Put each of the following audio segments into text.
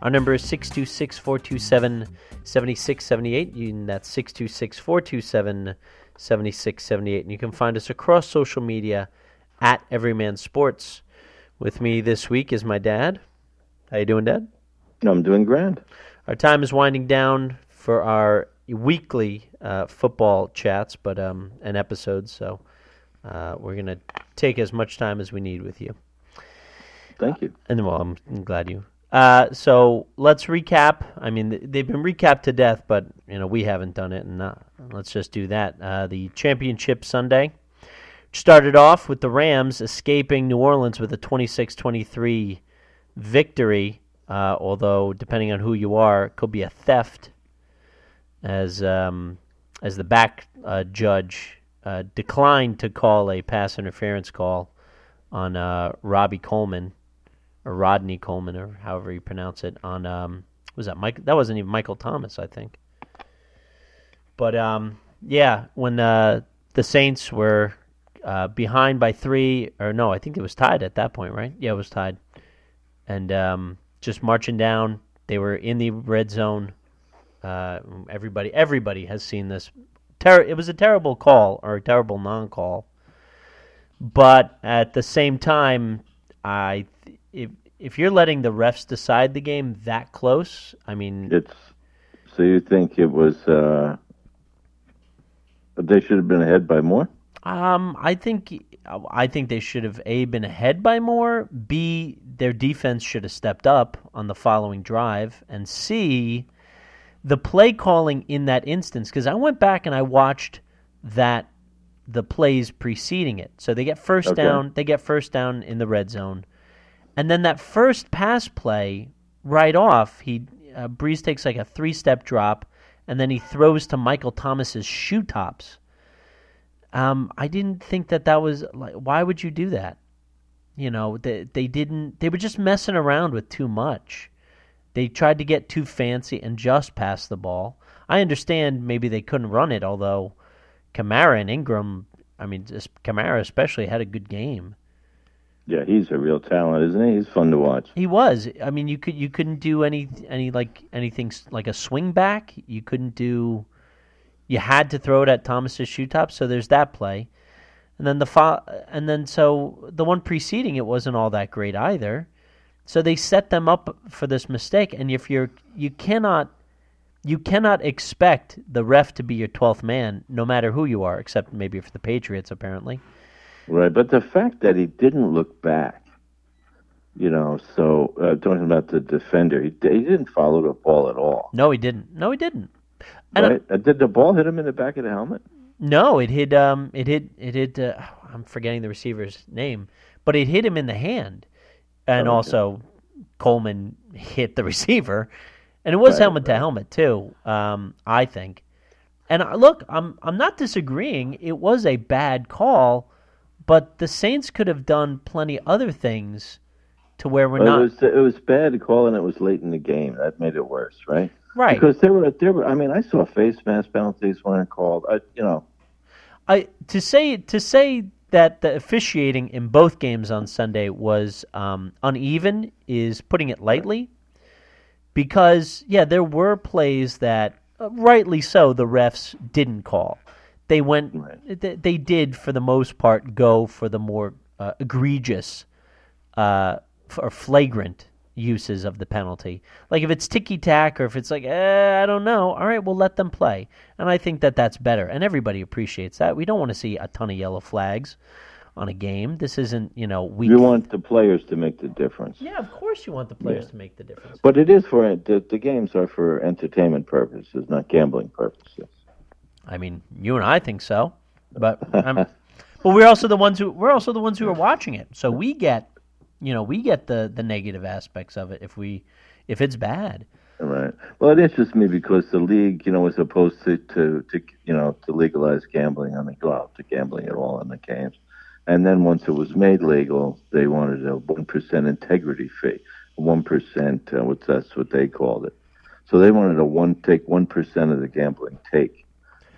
Our number is 626 427 7678. That's 626 427 7678. And you can find us across social media at Everyman Sports. With me this week is my dad. How you doing, Dad? I'm doing grand. Our time is winding down for our weekly uh, football chats, but um, an episode. So uh, we're gonna take as much time as we need with you. Thank you. And well, I'm glad you. Uh, so let's recap. I mean, they've been recapped to death, but you know we haven't done it, and uh, let's just do that. Uh, the championship Sunday started off with the Rams escaping New Orleans with a 26-23 victory. Uh, although, depending on who you are, it could be a theft, as um, as the back uh, judge uh, declined to call a pass interference call on Robbie Coleman or Rodney Coleman or however you pronounce it on um, was that Mike? That wasn't even Michael Thomas, I think. But um, yeah, when uh, the Saints were uh, behind by three, or no, I think it was tied at that point, right? Yeah, it was tied, and um, just marching down. They were in the red zone. Uh, everybody, everybody has seen this. Ter- it was a terrible call or a terrible non-call, but at the same time, I if if you're letting the refs decide the game that close, I mean, It's so you think it was uh, they should have been ahead by more? um, I think I think they should have a been ahead by more. B their defense should have stepped up on the following drive, and C the play calling in that instance because I went back and I watched that the plays preceding it. So they get first Okay. down, they get first down in the red zone. And then that first pass play, right off, he uh, Brees takes like a three step drop, and then he throws to Michael Thomas's shoe tops. Um, I didn't think that that was like. Why would you do that? You know, they they didn't. They were just messing around with too much. They tried to get too fancy and just pass the ball. I understand maybe they couldn't run it, although Kamara and Ingram, I mean, Kamara especially had a good game. Yeah, he's a real talent, isn't he? He's fun to watch. He was. I mean, you could you couldn't do any any like anything like a swing back. You couldn't do. You had to throw it at Thomas's shoe top. So there's that play, and then the fo- and then so the one preceding it wasn't all that great either. So they set them up for this mistake, and if you're you cannot you cannot expect the ref to be your twelfth man, no matter who you are, except maybe for the Patriots apparently. Right, but the fact that he didn't look back, you know, so uh, talking about the defender, he, he didn't follow the ball at all. No, he didn't. No, he didn't. Right? Uh, did the ball hit him in the back of the helmet? No, it hit. Um, it hit. It hit. Uh, I'm forgetting the receiver's name, but it hit him in the hand, and Oh, also Coleman hit the receiver, and it was Right, helmet to helmet too. Um, I think. And uh, look, I'm I'm not disagreeing. It was a bad call, but the Saints could have done plenty other things to where we're Well, not It was it was bad to call, and it was late in the game. That made it worse, right? right. Because there were there were. I mean, I saw face mask penalties weren't called. I, you know, I to say to say that the officiating in both games on Sunday was um, uneven is putting it lightly. Because yeah, there were plays that, uh, rightly so, the refs didn't call. They went, Right. they, they did for the most part go for the more uh, egregious uh, or flagrant uses of the penalty. Like if it's ticky tack or if it's like, eh, I don't know. All right, we'll let them play. And I think that that's better. And everybody appreciates that. We don't want to see a ton of yellow flags on a game. This isn't, you know, we you want the players to make the difference. yeah, of course you want the players to make the difference. But it is for the, the games are for entertainment purposes, not gambling purposes. I mean, you and I think so, but but we're also the ones who we're also the ones who are watching it. So we get, you know, we get the the negative aspects of it if we if it's bad. Right. Well, it interests me because the league, you know, was opposed to, to, to you know, to legalize gambling on the well, to gambling at all in the games. And then once it was made legal, they wanted a one percent integrity fee, one percent. Uh, what's that's what they called it. So they wanted a one take one percent of the gambling take,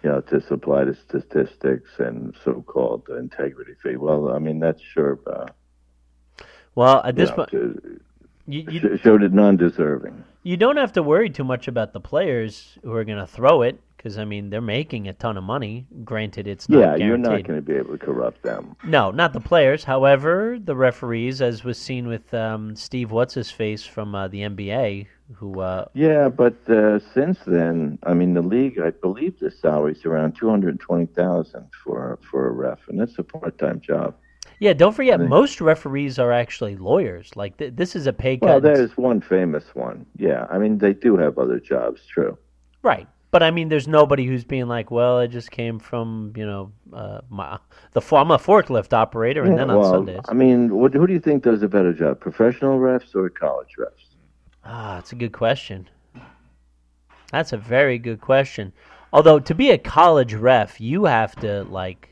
you know, to supply the statistics and so-called integrity fee. Well, I mean that's sure. Uh, well, at this point, you, you, showed it non-deserving. You don't have to worry too much about the players who are going to throw it because I mean they're making a ton of money. Granted, it's not yeah, guaranteed. you're not going to be able to corrupt them. No, not the players. However, the referees, as was seen with um, Steve What's His Face from uh, the NBA, who. Uh, yeah, but uh, since then, I mean, the league, I believe the salary's around two hundred twenty thousand for for a ref, and that's a part time job. Yeah, don't forget, most referees are actually lawyers. Like th- this is a pay cut. Well, there's one famous one. Yeah, I mean they do have other jobs. True. Right, but I mean, there's nobody who's being like, "Well, I just came from you know, uh, my the I'm a forklift operator, and yeah, then on well, Sundays." I mean, what, who do you think does a better job, professional refs or college refs? Ah, that's a good question. That's a very good question. Although to be a college ref, you have to like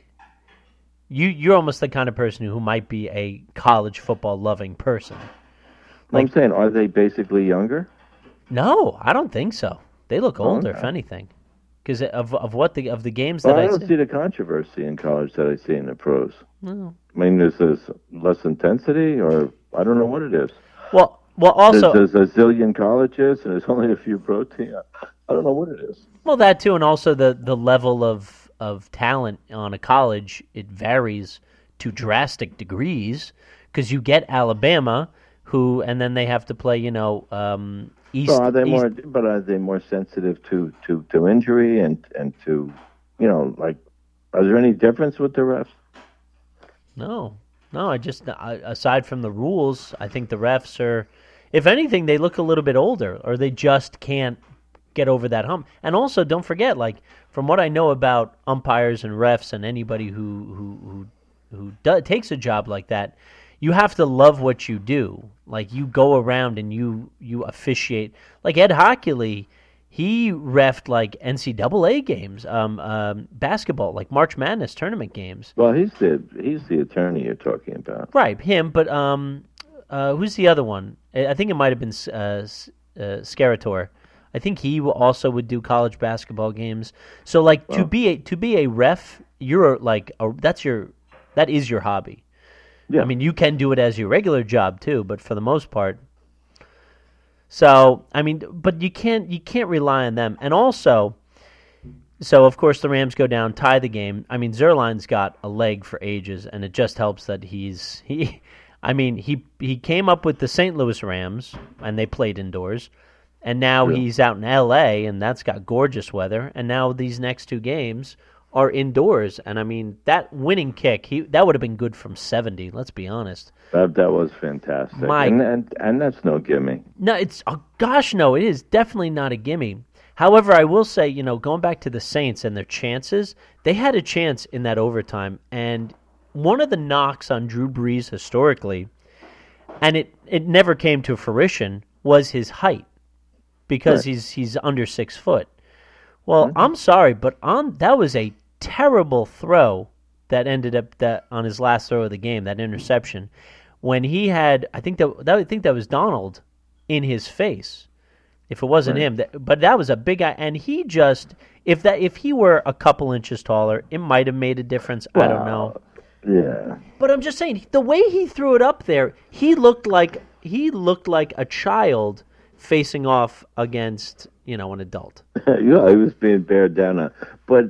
you you're almost the kind of person who might be a college football loving person. Like, I'm saying, are they basically younger? No, I don't think so. They look older, okay. if anything, because of of what the of the games well, that I I don't see. see the controversy in college that I see in the pros. No. I mean, is this less intensity, or I don't know what it is. Well, well, also there's, there's a zillion colleges, and there's only a few protein. I don't know what it is. well that too, and also the the level of of talent on a college it varies to drastic degrees because you get Alabama who and then they have to play you know um, East. Are they East- more? But are they more sensitive to to to injury and and to you know like? Are there any difference with the refs? No, no. I just I, aside from the rules, I think the refs are, if anything, they look a little bit older, or they just can't get over that hump. And also, don't forget, like from what I know about umpires and refs and anybody who who who who do, takes a job like that, you have to love what you do. Like you go around and you you officiate. Like Ed Hochuli, he refed like NCAA games, um, um, basketball, like March Madness tournament games. Well, he's the he's the attorney you're talking about. Right, him. But um, uh, who's the other one? I think it might have been uh, uh, Scarator. I think he also would do college basketball games. So like to be a to be a ref, you're like a, that's your that is your hobby. Yeah. I mean, you can do it as your regular job too, but for the most part. So I mean, but you can't you can't rely on them, and also. So of course the Rams go down, tie the game. I mean Zuerlein's got a leg for ages, and it just helps that he's he. I mean he he came up with the St. Louis Rams, and they played indoors, and now Yeah. he's out in L.A. and that's got gorgeous weather. And now these next two games are indoors, and I mean that winning kick he that would have been good from seventy. Let's be honest. That that was fantastic. My- and, and and that's no gimme. No, it's oh gosh, no, it is definitely not a gimme. However, I will say, you know, going back to the Saints and their chances, they had a chance in that overtime, and one of the knocks on Drew Brees historically, and it it never came to fruition, was his height, because Right. he's he's under six foot. Well, mm-hmm. I'm sorry, but on that was a terrible throw that ended up that on his last throw of the game, that interception, when he had I think that, that I think that was Donald in his face. If it wasn't Right. him, that, but that was a big guy, and he just if that if he were a couple inches taller, it might have made a difference. I don't know. Yeah. But I'm just saying, the way he threw it up there, he looked like he looked like a child facing off against you know an adult. yeah, he was being bared down on. But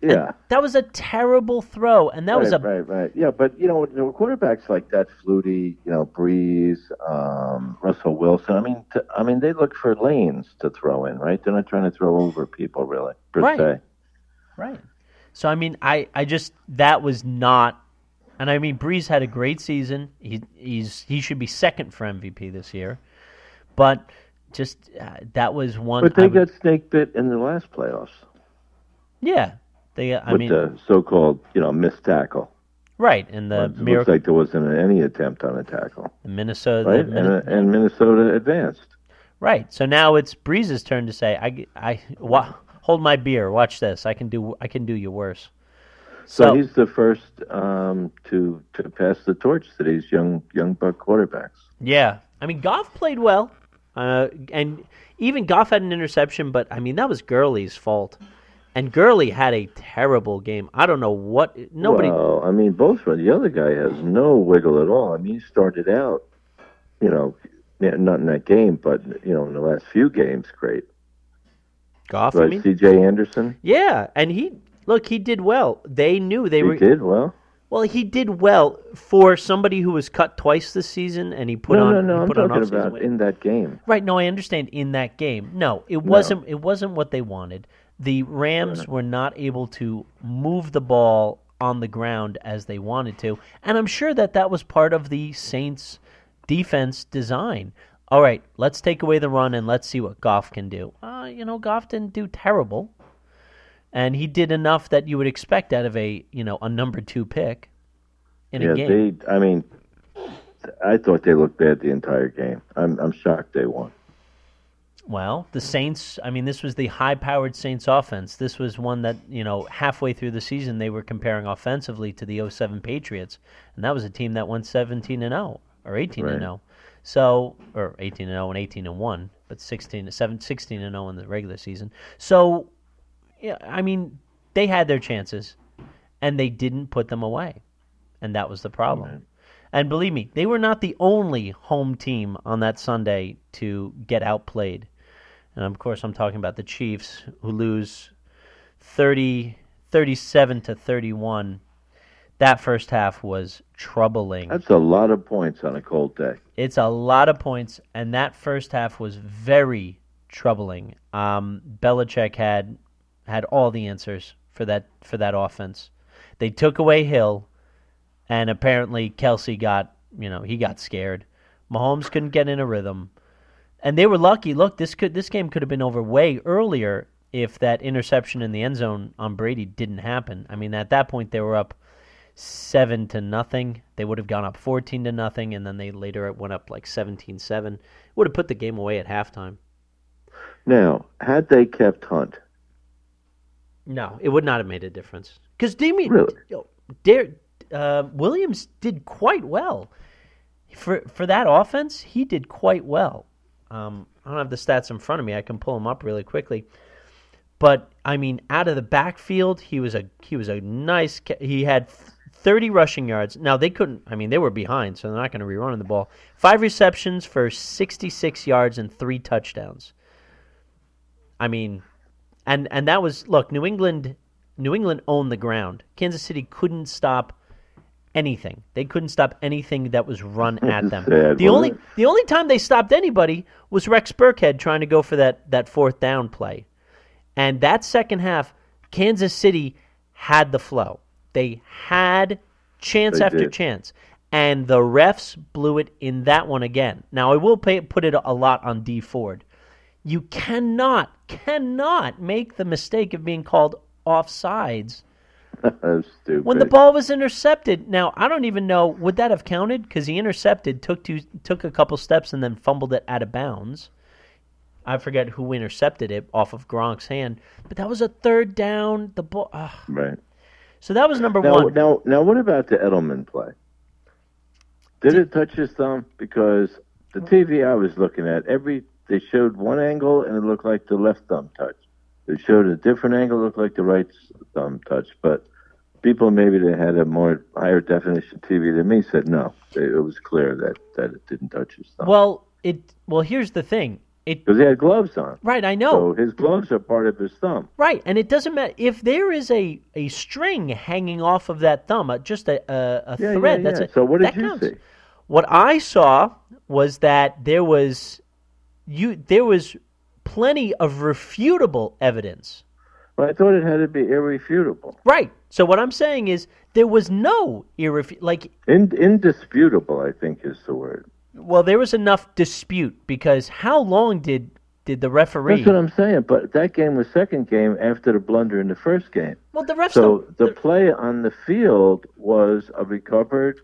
yeah. That was a terrible throw, and that was a right, right. Yeah, but you know, you know, quarterbacks like that, Flutie, you know, Brees, um, Russell Wilson. I mean, t- I mean, they look for lanes to throw in, right? They're not trying to throw over people, really, per Right. se. right. So I mean, I I just that was not, and I mean, Brees had a great season. He he's he should be second for MVP this year, but just uh, that was one. But they would- got snake bit in the last playoffs yeah. They I with mean the so-called, you know, missed tackle. right and the it looks like there wasn't any attempt on a tackle, Minnesota right? the And, Min- and Minnesota advanced. Right. So now it's Brees's turn to say, "I, I, wa- hold my beer. Watch this. I can do, I can do you worse." So, So, he's the first um, to to pass the torch to these young young buck quarterbacks. yeah. I mean, Goff played well, uh, and even Goff had an interception, but I mean that was Gurley's fault, and Gurley had a terrible game. I don't know what nobody. Well, I mean, both. The other guy has no wiggle at all. I mean, he started out, you know, not in that game, but you know, in the last few games, great. Goff, Right, C.J. Anderson, yeah, and he look he did well. They knew they were he were. did well. Well, he did well for somebody who was cut twice this season, and he put no, on. no, no. I'm put on talking about weight. in that game. Right. No, I understand. In that game, no, it wasn't. It wasn't what they wanted. The Rams were not able to move the ball on the ground as they wanted to, and I'm sure that that was part of the Saints' defense design. All right, let's take away the run and let's see what Goff can do. Uh, you know, Goff didn't do terrible, and he did enough that you would expect out of a you know a number two pick in yeah, a game. they. I mean, I thought they looked bad the entire game. I'm I'm shocked they won. Well, the Saints, I mean, this was the high powered Saints offense. This was one that, you know, halfway through the season they were comparing offensively to the 07 Patriots. And that was a team that went 17 and 0 or 18 and 0. So, or 18 and 0 and 18 and 1, but 16 7 16 and 0 in the regular season. So, yeah, I mean, they had their chances and they didn't put them away. And that was the problem. And believe me, they were not the only home team on that Sunday to get outplayed. And of course, I'm talking about the Chiefs, who lose 30, 37 to 31. That first half was troubling. That's a lot of points on a cold day. It's a lot of points, and that first half was very troubling. Um, Belichick had had all the answers for that for that offense. They took away Hill, and apparently Kelce got you know he got scared. Mahomes couldn't get in a rhythm, and they were lucky. Look, this could this game could have been over way earlier if that interception in the end zone on Brady didn't happen. I mean, at that point they were up seven to nothing. They would have gone up fourteen to nothing, and then they later went up like 17-7. Would have put the game away at halftime. Now, had they kept Hunt, No, it would not have made a difference because Damien Really? uh, Williams did quite well for for that offense. He did quite well. Um, I don't have the stats in front of me. I can pull them up really quickly. But I mean, out of the backfield, he was a he was a nice. He had thirty rushing yards. Now they couldn't. I mean, they were behind, so they're not going to be running the ball. Five receptions for sixty six yards and three touchdowns. I mean, and and that was look. New England, New England owned the ground. Kansas City couldn't stop anything. They couldn't stop anything that was run at them. Sad, the only it? the only time they stopped anybody was Rex Burkhead trying to go for that that fourth down play. And that second half, Kansas City had the flow. They had chance They after did. chance. And the refs blew it in that one again. Now, I will pay, put it a lot on Dee Ford. You cannot, cannot make the mistake of being called offsides That's stupid. when the ball was intercepted. Now, I don't even know would that have counted because he intercepted, took two, took a couple steps, and then fumbled it out of bounds. I forget who intercepted it off of Gronk's hand, but that was a third down. The ball. ah. right. So that was number Now, one. now, now, what about the Edelman play? Did it touch his thumb? Because the TV I was looking at, every they showed one angle and it looked like the left thumb touched. They showed a different angle, it looked like the right thumb touched. But people maybe that had a more higher definition TV than me said no, it was clear that that it didn't touch his thumb Well, it. Well, here's the thing. It because he had gloves on. right. I know. So his gloves are part of his thumb. Right, and it doesn't matter if there is a, a string hanging off of that thumb, uh, just a a, a Yeah, thread. yeah, That's yeah. it. So what did you counts. see? What I saw was that there was you there was plenty of refutable evidence. Well, I thought it had to be irrefutable, Right. So what I'm saying is there was no irrefu- like In, indisputable. I think is the word. well there was enough dispute because how long did did the referee That's what I'm saying. But that game was second game after the blunder in the first game. Well the refs So don't, the play on the field was a recovered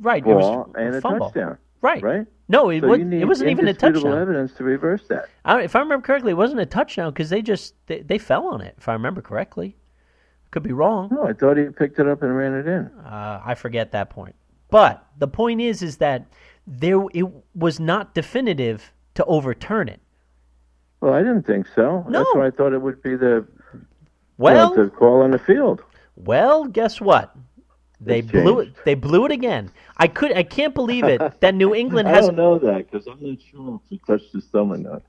right it was ball and a fumble. touchdown. Right. Right? No, it, So was, you it wasn't even a touchdown. evidence to reverse that. I, if I remember correctly, it wasn't a touchdown because they just they, they fell on it. If I remember correctly, could be wrong. No, I thought he picked it up and ran it in. Uh, I forget that point. But the point is, is that there it was not definitive to overturn it. Well, I didn't think so. No. That's why I thought it would be the Well, the call on the field. well, guess what? They It's blew it. They blew it again. I could. I can't believe it that New England has. I don't know that because I'm not sure if he touched his thumb or not.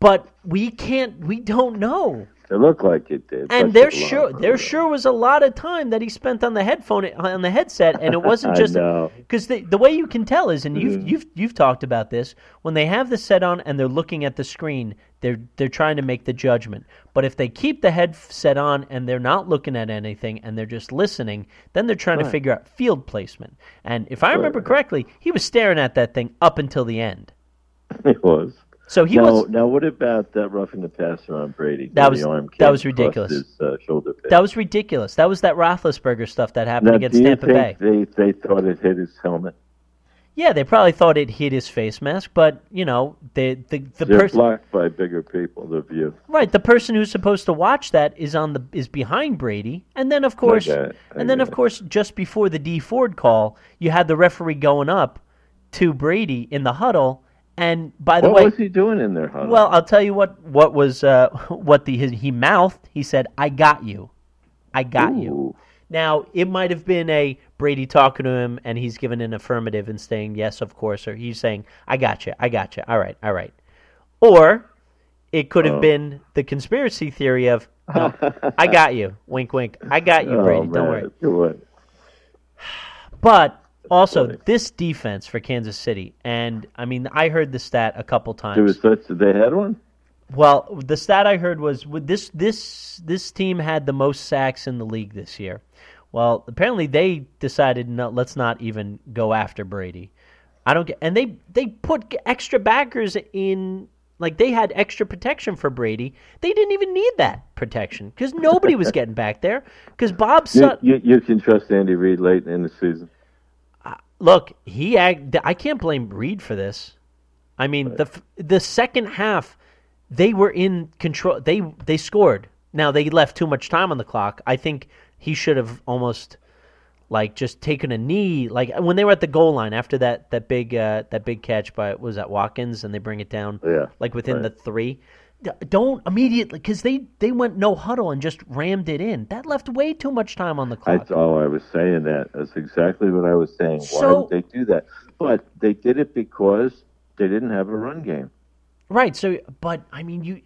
But we can't. We don't know. It looked like it did. And there it a lot sure there sure was a lot of time that he spent on the headphone on the headset, and it wasn't just because the the way you can tell is, and you've Mhm. you've you've talked about this when they have the set on and they're looking at the screen, they're they're trying to make the judgment. But if they keep the headset on and they're not looking at anything and they're just listening, then they're trying to figure out field placement. And if I remember correctly, he was staring at that thing up until the end. It was. So he was now, what about that roughing the passer on Brady? That was- the arm that was ridiculous. His, uh, shoulder that was ridiculous. That was that Roethlisberger stuff that happened now, against Tampa Bay. they they thought it hit his helmet? Yeah, they probably thought it hit his face mask, but you know, the the the person blocked by bigger people. The view. right, the person who's supposed to watch that is on the is behind Brady, and then of course, and then of it. course, just before the Dee Ford call, you had the referee going up to Brady in the huddle, and by the What way, what was he doing in there, Hunter? well, I'll tell you what what was uh, what the his, he mouthed. He said, "I got you, I got you." Now, it might have been a Brady talking to him and he's given an affirmative and saying, yes, of course, or he's saying, I got you, I got you, all right, all right. Or it could have Oh. been the conspiracy theory of, no, I got you, wink, wink, I got you, oh, Brady, don't worry. But also, this defense for Kansas City, and I mean, I heard the stat a couple times. was such. They had one. Well, the stat I heard was this this this team had the most sacks in the league this year. Well, apparently they decided no, let's not even go after Brady. I don't get, and they they put extra backers in. Like they had extra protection for Brady. They didn't even need that protection because nobody was getting back there. Because Bob You, Sutton, you, you can trust Andy Reid late in the season. Look, he act, I can't blame Reid for this. I mean, the the second half, they were in control. They they scored. Now they left too much time on the clock. I think he should have almost like just taken a knee. Like when they were at the goal line after that that big uh, that big catch by was that Watkins, and they bring it down. Yeah, like within right. the three. Don't immediately because they they went no huddle and just rammed it in. That left way too much time on the clock. That's all I was saying that. That's exactly what I was saying. Why So- would they do that? But they did it because they didn't have a run game. Right. So, but I mean, you,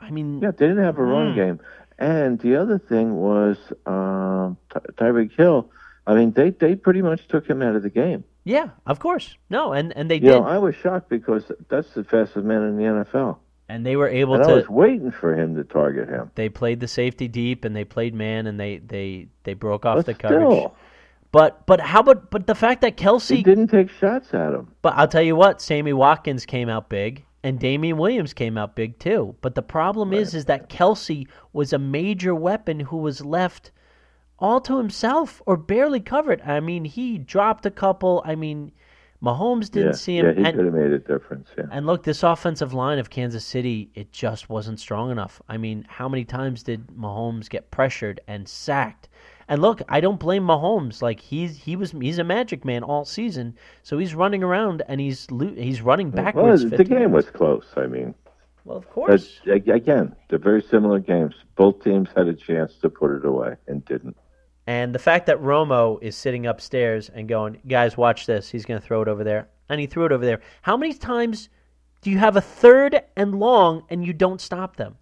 I mean, Yeah, they didn't have a run Hmm. game. And the other thing was um, Ty- Tyreek Hill. I mean, they, they pretty much took him out of the game. yeah, of course, no, and and they You did, know, I was shocked because that's the fastest man in the NFL. And they were able And I to. was waiting for him to target him. They played the safety deep, and they played man, and they they they broke off But the coverage. still, But but how about but the fact that he Kelce? didn't take shots at him. But I'll tell you what, Sammy Watkins came out big, and Damien Williams came out big too. But the problem is, is that Kelce was a major weapon who was left all to himself or barely covered. I mean, he dropped a couple. I mean, Mahomes didn't yeah, see him. yeah, he and, could have made a difference. Yeah. and look, this offensive line of Kansas City, it just wasn't strong enough. I mean, how many times did Mahomes get pressured and sacked? And look, I don't blame Mahomes. Like he's he was he's a magic man all season, so he's running around and he's he's running backwards. Well, the 50 game was close. I mean, well, of course. ag- again, they're very similar games. Both teams had a chance to put it away and didn't. And the fact that Romo is sitting upstairs and going, guys, watch this. He's going to throw it over there, and he threw it over there. How many times do you have a third and long and you don't stop them?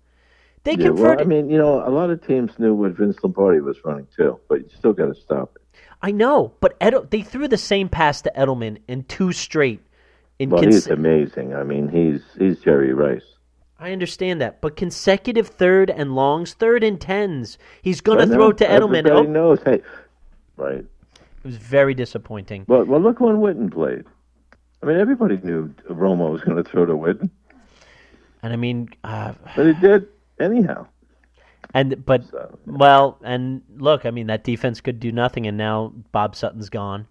They Yeah, well, converted. I mean, you know, a lot of teams knew what Vince Lombardi was running too, but you still got to stop it. I know, but Edel, they threw the same pass to Edelman in two straight. In Well, cons- he's amazing. I mean, he's he's Jerry Rice. I understand that, but consecutive third and longs, third and tens. He's gonna know, throw to Edelman. Everybody Oh, knows. Hey, right. it was very disappointing. Well, well, look when Witten played. I mean, everybody knew Romo was going to throw to Witten, And I mean, uh, but he did anyhow. and but So, well, and look, I mean that defense could do nothing, and now Bob Sutton's gone.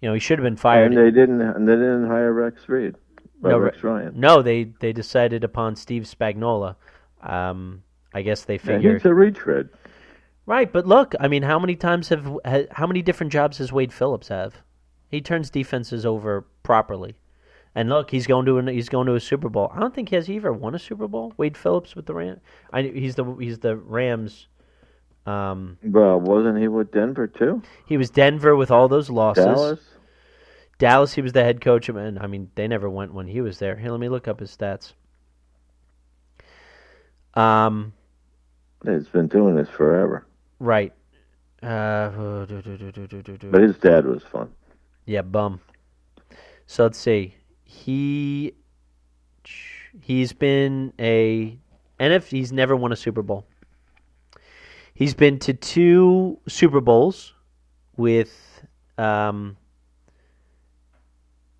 You know, he should have been fired. And they didn't. And they didn't hire Rex Reed. No, Rex Ryan. No, they they decided upon Steve Spagnuolo. Um, I guess they Yeah, figured he's a retread. right. But look, I mean, how many times have how many different jobs has Wade Phillips have? He turns defenses over properly, and look, he's going to an, he's going to a Super Bowl. I don't think he has ever won a Super Bowl. Wade Phillips with the Rams. I he's the he's the Rams. Um, Well, wasn't he with Denver too? he was Denver with all those losses. Dallas. Dallas, he was the head coach, and I mean, they never went when he was there. Here, let me look up his stats. Um, He's been doing this forever. right. Uh. But his dad was fun. yeah, bum. So let's see. He he's been a and if he's never won a Super Bowl. He's been to two Super Bowls with um,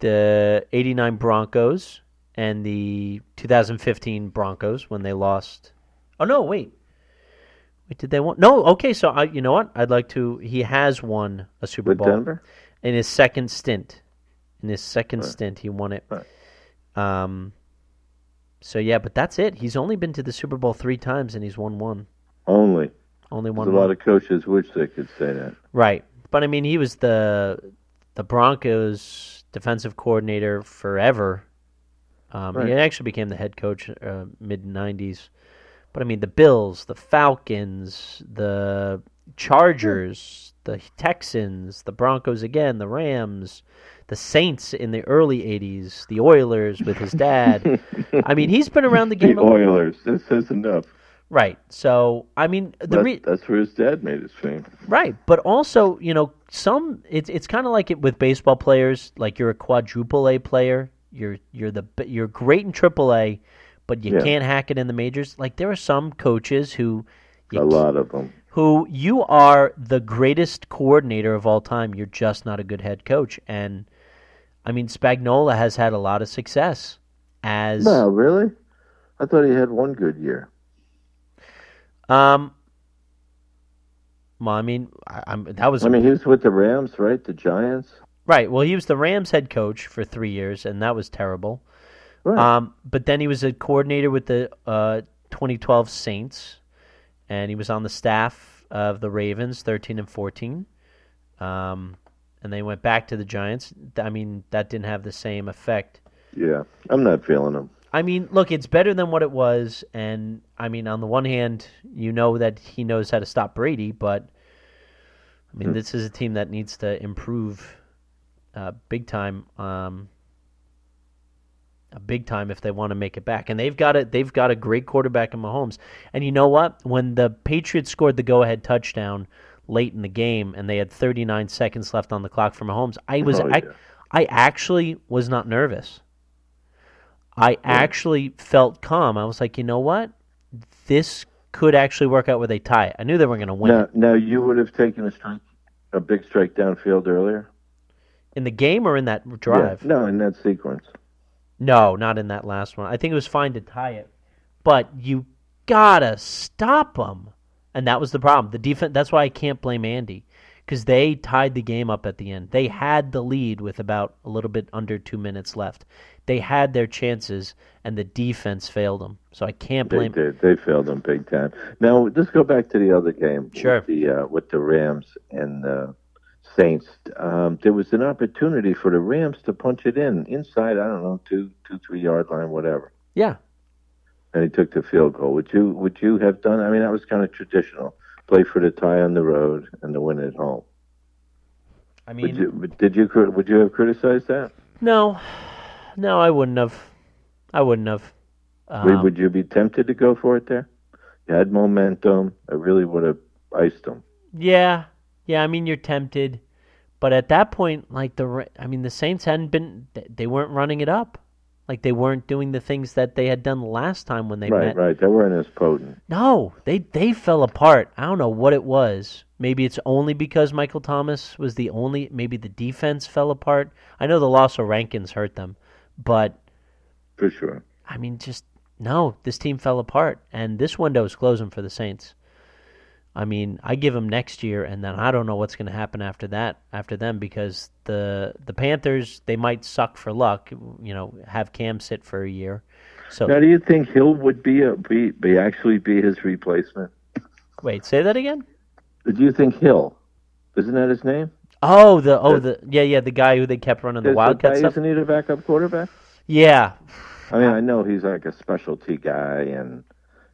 the 89 Broncos and the 2015 Broncos when they lost. Oh no, wait. Wait, did they won? No, okay, so I you know what? I'd like to he has won a Super With Bowl Denver? in his second stint. In his second Right. stint, he won it. Right. Um so yeah, but that's it. He's only been to the Super Bowl 3 times and he's won one. Only. Only There's one. a lot of coaches wish they could say that. Right. But I mean, he was the the Broncos defensive coordinator forever. Um, He actually became the head coach uh, mid '90s. But I mean, the Bills, the Falcons, the Chargers, the Texans, the Broncos again, the Rams, the Saints in the early '80s, the Oilers with his dad. I mean, he's been around the The game. a- Oilers. This is enough. Right. So I mean, the re- that's where his dad made his fame. Right, but also, you know, some it's it's kind of like it with baseball players. Like you're a quadruple A player, you're you're the you're great in triple A, but you Yeah. can't hack it in the majors. Like there are some coaches who A lot of them. who you are the greatest coordinator of all time. You're just not a good head coach, and I mean Spagnuolo has had a lot of success as No, really? I thought he had one good year. Um. Well, I mean, I, I'm, that was I mean, he was with the Rams, right? The Giants. Right. Well, he was the Rams head coach for three years, and that was terrible. Right. Um, but then he was a coordinator with the uh, 2012 Saints, and he was on the staff of the Ravens, 13 and 14. Um, and they went back to the Giants. I mean, that didn't have the same effect. yeah, I'm not feeling him. I mean, look, it's better than what it was, and I mean, on the one hand, you know that he knows how to stop Brady, but I mean, this is a team that needs to improve uh, big time, um, big time if they want to make it back. And they've got it. They've got a great quarterback in Mahomes. And you know what? When the Patriots scored the go-ahead touchdown late in the game, and they had 39 seconds left on the clock for Mahomes, I was Oh, I. I actually was not nervous. I actually felt calm. I was like, you know what? This could actually work out where they tie it. I knew they were going to win Now, it. now you would have taken a strike, a big strike downfield earlier. In the game or in that drive? Yeah. No, in that sequence. No, not in that last one. I think it was fine to tie it, but you gotta stop them, and that was the problem. The defense. That's why I can't blame Andy because they tied the game up at the end. They had the lead with about a little bit under two minutes left. They had their chances, and the defense failed them. So I can't They blame. did. They failed them big time. Now let's go back to the other game. Sure. With the uh, with the Rams and the Saints. Um, there was an opportunity for the Rams to punch it in inside. I don't know, two two three yard line, whatever. Yeah, And he took the field goal. Would you would you have done? I mean, that was kind of traditional. Play for the tie on the road and the win at home. I Would mean, you did you would you have criticized that? no, no, I wouldn't have. I wouldn't have. Would- Um, would you be tempted to go for it there? You had momentum. I really would have iced them. Yeah, yeah. I mean, you're tempted, but at that point, like the, I mean, the Saints hadn't been, they weren't running it up, like they weren't doing the things that they had done last time when they Right, met. right. They weren't as potent. No, they they fell apart. I don't know what it was. Maybe it's only because Michael Thomas was the only. Maybe the defense fell apart. I know the loss of Rankins hurt them, but For sure. I mean, just no. This team fell apart, and this window is closing for the Saints. I mean, I give them next year, and then I don't know what's going to happen after that, after them, because the the Panthers they might suck for luck, you know, have Cam sit for a year. So Now, do you think Hill would be a, be be actually be his replacement? wait, say that again. Do you think Hill? Isn't that his name? Oh, the oh the yeah yeah the guy who they kept running the Is- Wildcat stuff. Isn't he the backup quarterback? Yeah, I mean, I know he's like a specialty guy, and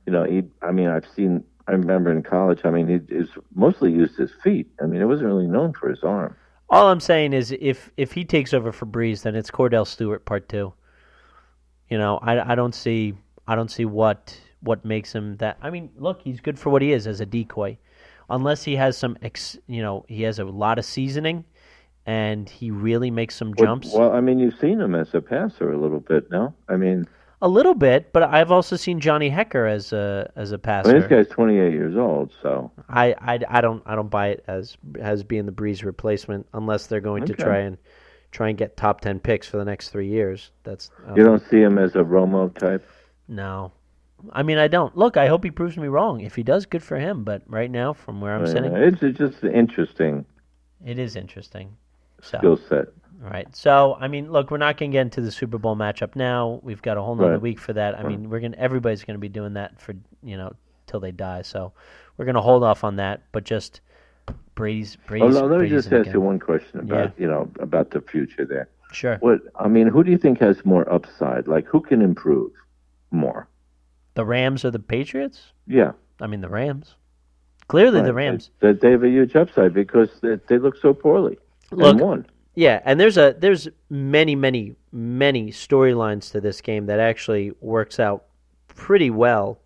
you know, he. I mean, I've seen. I remember in college. I mean, he is mostly used his feet. I mean, it wasn't really known for his arm. all I'm saying is if if he takes over for Brees, then it's Kordell Stewart part two. You know, I, I don't see I don't see what what makes him that. I mean, look, he's good for what he is as a decoy, unless he has some ex. You know, he has a lot of seasoning, and he really makes some jumps Well, I mean, you've seen him as a passer a little bit, no? I mean, a little bit. But I've also seen Johnny Hekker as a as a I passer. mean, this guy's 28 years old, so I, I, I don't I don't buy it as as being the Brees replacement unless they're going to try and try and get top ten picks for the next three years. That's I you um, don't see him as a Romo type. no. I mean I don't. Look, I hope he proves me wrong. If he does, good for him. But right now, from where I'm Uh, sitting, it's it's just interesting it is interesting. So skill set. right. So I mean, look, we're not going to get into the Super Bowl matchup now. We've got a whole nother Right. week for that. I mean, we're gonna everybody's going to be doing that for you know till they die. So we're going to hold off on that. But just Brady's Oh no, let me Brady's just ask you one question about you know about the future there. Sure. What I mean, who do you think has more upside? Like, who can improve more? The Rams or the Patriots? Yeah, I mean, the Rams. Clearly, the. Rams. That they have a huge upside because they, they look so poorly Look- and. Yeah, and there's a there's many many many storylines to this game that actually works out pretty well.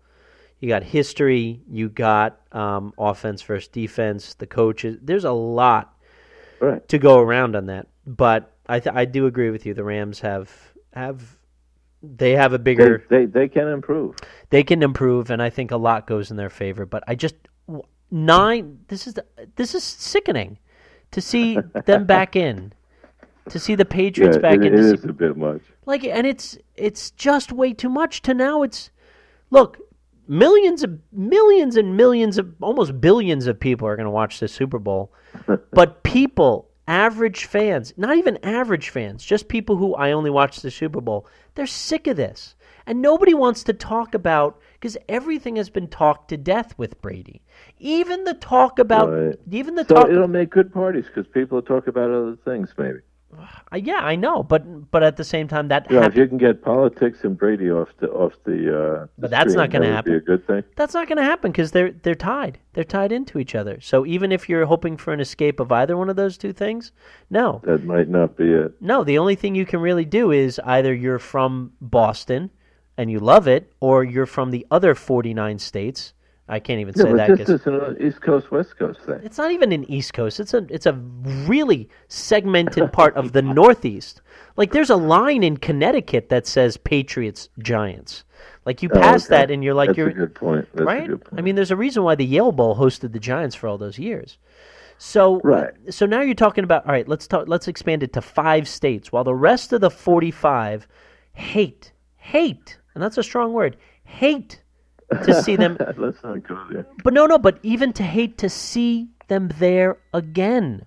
You got history, you got um, offense versus defense, the coaches. There's a lot Right. to go around on that, but I th- I do agree with you. The Rams have have they have a bigger they they can improve. they can improve, and I think a lot goes in their favor. But I just nine. This is the, this is sickening to see them back in, to see the Patriots Yeah, back it, in. it is see, a bit much. like, and it's it's just way too much. To now, it's look millions of millions and millions of almost billions of people are going to watch this Super Bowl, but people. Average fans, not even average fans, just people who I only watch the Super Bowl, they're sick of this. And nobody wants to talk about because everything has been talked to death with Brady. Even the talk about, Right. even the So talk. it'll make good parties because people talk about other things, maybe. Uh, yeah, I know, but but at the same time, that Yeah, if you can get politics and Brady off the off the. Uh, the But that's not gonna that would Be a good thing. that's not going to happen because they're they're tied. They're tied into each other. So even if you're hoping for an escape of either one of those two things, no, That might not be it. no. The only thing you can really do is either you're from Boston and you love it, or you're from the other 49 states. I can't even Yeah, say that but 'cause- this is an East Coast West Coast thing. It's not even an East Coast. It's a it's a really segmented part of the Northeast. Like there's a line in Connecticut that says Patriots Giants. Like you Oh, pass okay. that and you're like That's you're a good point. That's right. A good point. I mean, there's a reason why the Yale Bowl hosted the Giants for all those years. So Right. So now you're talking about all right. Let's talk. Let's expand it to five states, while the rest of the 45 hate hate, and that's a strong word. Hate to see them Let's not go there. but no, no, but even to hate to see them there again.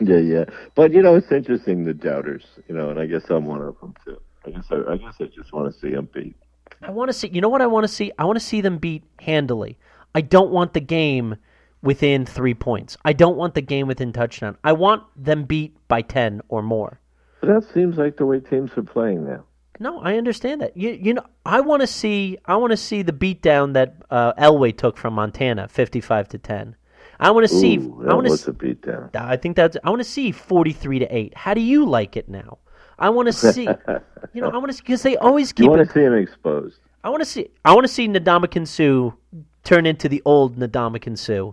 Yeah, yeah. But you know, it's interesting the doubters. You know, and I guess I'm one of them too. I guess I, I guess I just want to see them beat. I want to see. You know what I want to see? I want to see them beat handily. I don't want the game within three points. I don't want the game within touchdown. I want them beat by ten or more. But that seems like the way teams are playing now. No, I understand that. You, you know, I want to see. I want to see the beatdown that uh, Elway took from Montana, fifty-five to ten. I want to see. I want to. was a beatdown. I think that's. I want to see forty-three to eight. How do you like it now? I want to see. you know, I want to because they always You keep want it. to see him exposed. I want to see. I want to see Ndamukong Suh turn into the old Ndamukong Suh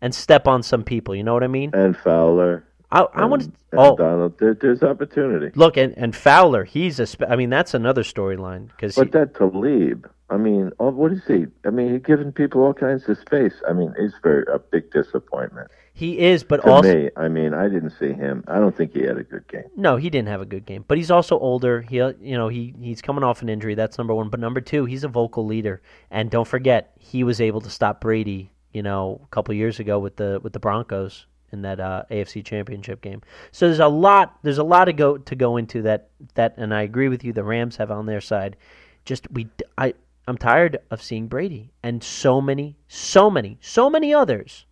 and step on some people. You know what I mean? And Fowler. I, I want to. Oh, Donald. There, there's opportunity. look, and, and Fowler. He's a. Spe- I mean, that's another storyline because But that Talib, I mean, what is he? I mean, he's giving people all kinds of space. I mean, he's very a big disappointment he is, but to also me. I mean, I didn't see him. I don't think he had a good game. no, he didn't have a good game. But he's also older. He, you know, he he's coming off an injury. That's number one. But number two, he's a vocal leader. And don't forget, he was able to stop Brady. you know, a couple years ago with the with the Broncos in that uh, AFC Championship game. So there's a lot there's a lot to go to go into that that and I agree with you the Rams have on their side. Just we I I'm tired of seeing Brady and so many so many so many others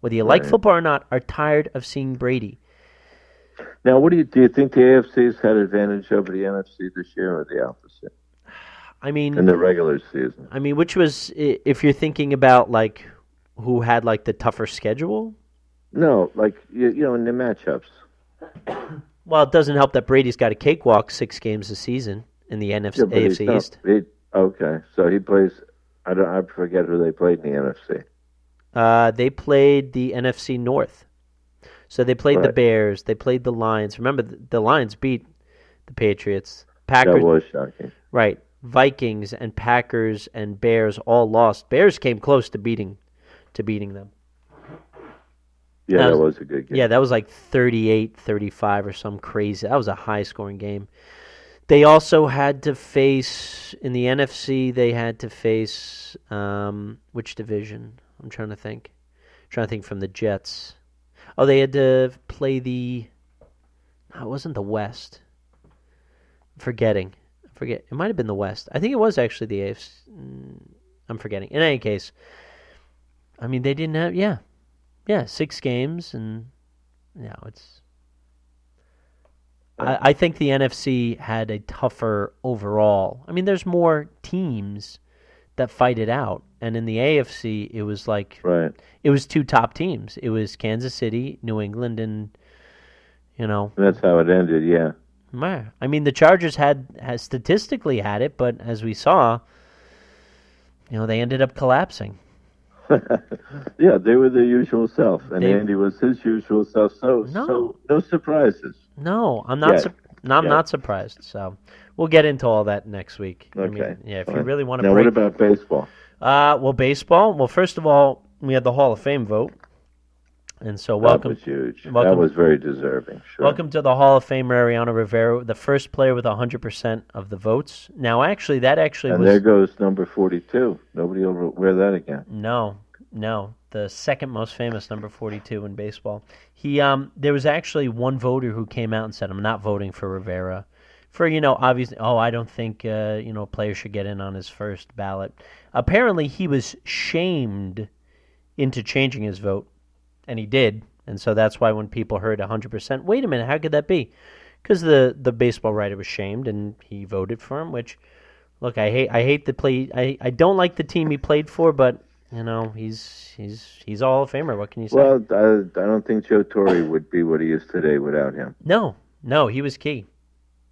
whether you like Right. football or not are tired of seeing Brady. Now, what do you do? You think the AFC's had advantage over the NFC this year, or the opposite I mean in the regular season? I mean which was if you're thinking about like who had like the tougher schedule, No, like you, you know, in the matchups. well it doesn't help that Brady's got a cakewalk 6 games a season in the NFC Yeah, AFC not- East. he- okay, so he plays. I don't. I forget who they played in the NFC. Uh, they played the NFC North. So they played the Bears. They played the Lions. Remember, the, the Lions beat the Patriots. Packers, That was shocking. right? Vikings and Packers and Bears all lost. Bears came close to beating, to beating them. Yeah, That that was- was a good game. Yeah, that was like 38-35 or some crazy. That was a high scoring game. They also had to face in the NFC. They had to face um, which division? I'm trying to think. trying to think from the Jets. Oh, they had to play the. No, it wasn't the West. I'm forgetting. I forget. It might have been the West. I think it was actually the AFC. Mm, I'm forgetting. In any case, I mean they didn't have. Yeah, yeah, six games, and you know it's. I, I think the NFC had a tougher overall. I mean, there's more teams that fight it out, and in the AFC, it was like Right. it was two top teams. It was Kansas City, New England, and you know, that's how it ended. Yeah. I mean, the Chargers had, had statistically had it, but as we saw, you know, they ended up collapsing. Yeah, they were their usual self, and They- Andy was his usual self. So, No. so no surprises. No, I'm not. Yeah. Su- no, I'm Yeah. not surprised. So we'll get into all that next week. I Okay. mean, yeah, if you Fine. really want to Now, break. what about baseball? uh, well, baseball. Well, first of all, we had the Hall of Fame vote, and so welcome. That was huge. welcome- That was very deserving. Sure. Welcome to the Hall of Fame, Mariano Rivera, the first player with 100% of the votes. Now, actually, that actually And was there goes number forty-two. Nobody will wear that again. no, no, the second most famous number 42 in baseball. He, um, there was actually one voter who came out and said, "I'm not voting for Rivera." For you know, obviously, oh, I don't think uh, you know a player should get in on his first ballot. Apparently, he was shamed into changing his vote, and he did. And so that's why when people heard 100%, wait a minute, how could that be? Because the, the baseball writer was shamed and he voted for him. Which, look, I hate I hate the play. I, I don't like the team he played for, but you know he's he's he's all of famer. What can you say? Well, I, I don't think Joe Torre would be what he is today without him. no, no, he was key.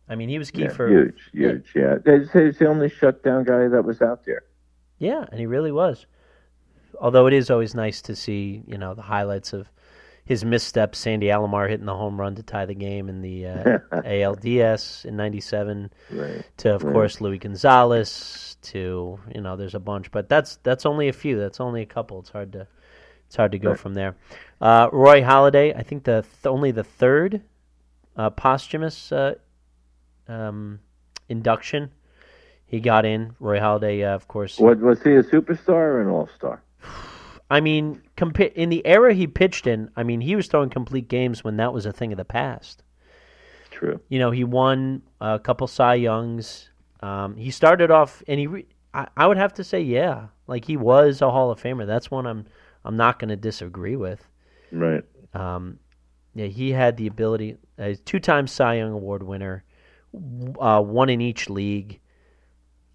I mean, he was key Yeah, for huge, huge. Yeah, say he's the only shutdown guy that was out there. Yeah, and he really was. Although it is always nice to see, you know, the highlights of his missteps. Sandy Alomar hitting the home run to tie the game in the uh, ALDS in '97. Right. To of Right. course Luis Gonzalez. To you know, there's a bunch, but that's that's only a few. That's only a couple. It's hard to it's hard to go Right. from there. Uh, Roy Halladay, I think the th- only the third uh, posthumous uh, um, induction. He got in. Roy Halladay, uh, of course. What was he a superstar or an all-star? I mean, compa- in the era he pitched in, I mean, he was throwing complete games when that was a thing of the past. True. You know, he won a couple Cy Youngs. Um, he started off, and he, re- I, I would have to say, yeah, like he was a Hall of Famer. That's one I'm, I'm not going to disagree with. Right. Um, yeah, he had the ability. Uh, two-time Cy Young Award winner, uh, one in each league.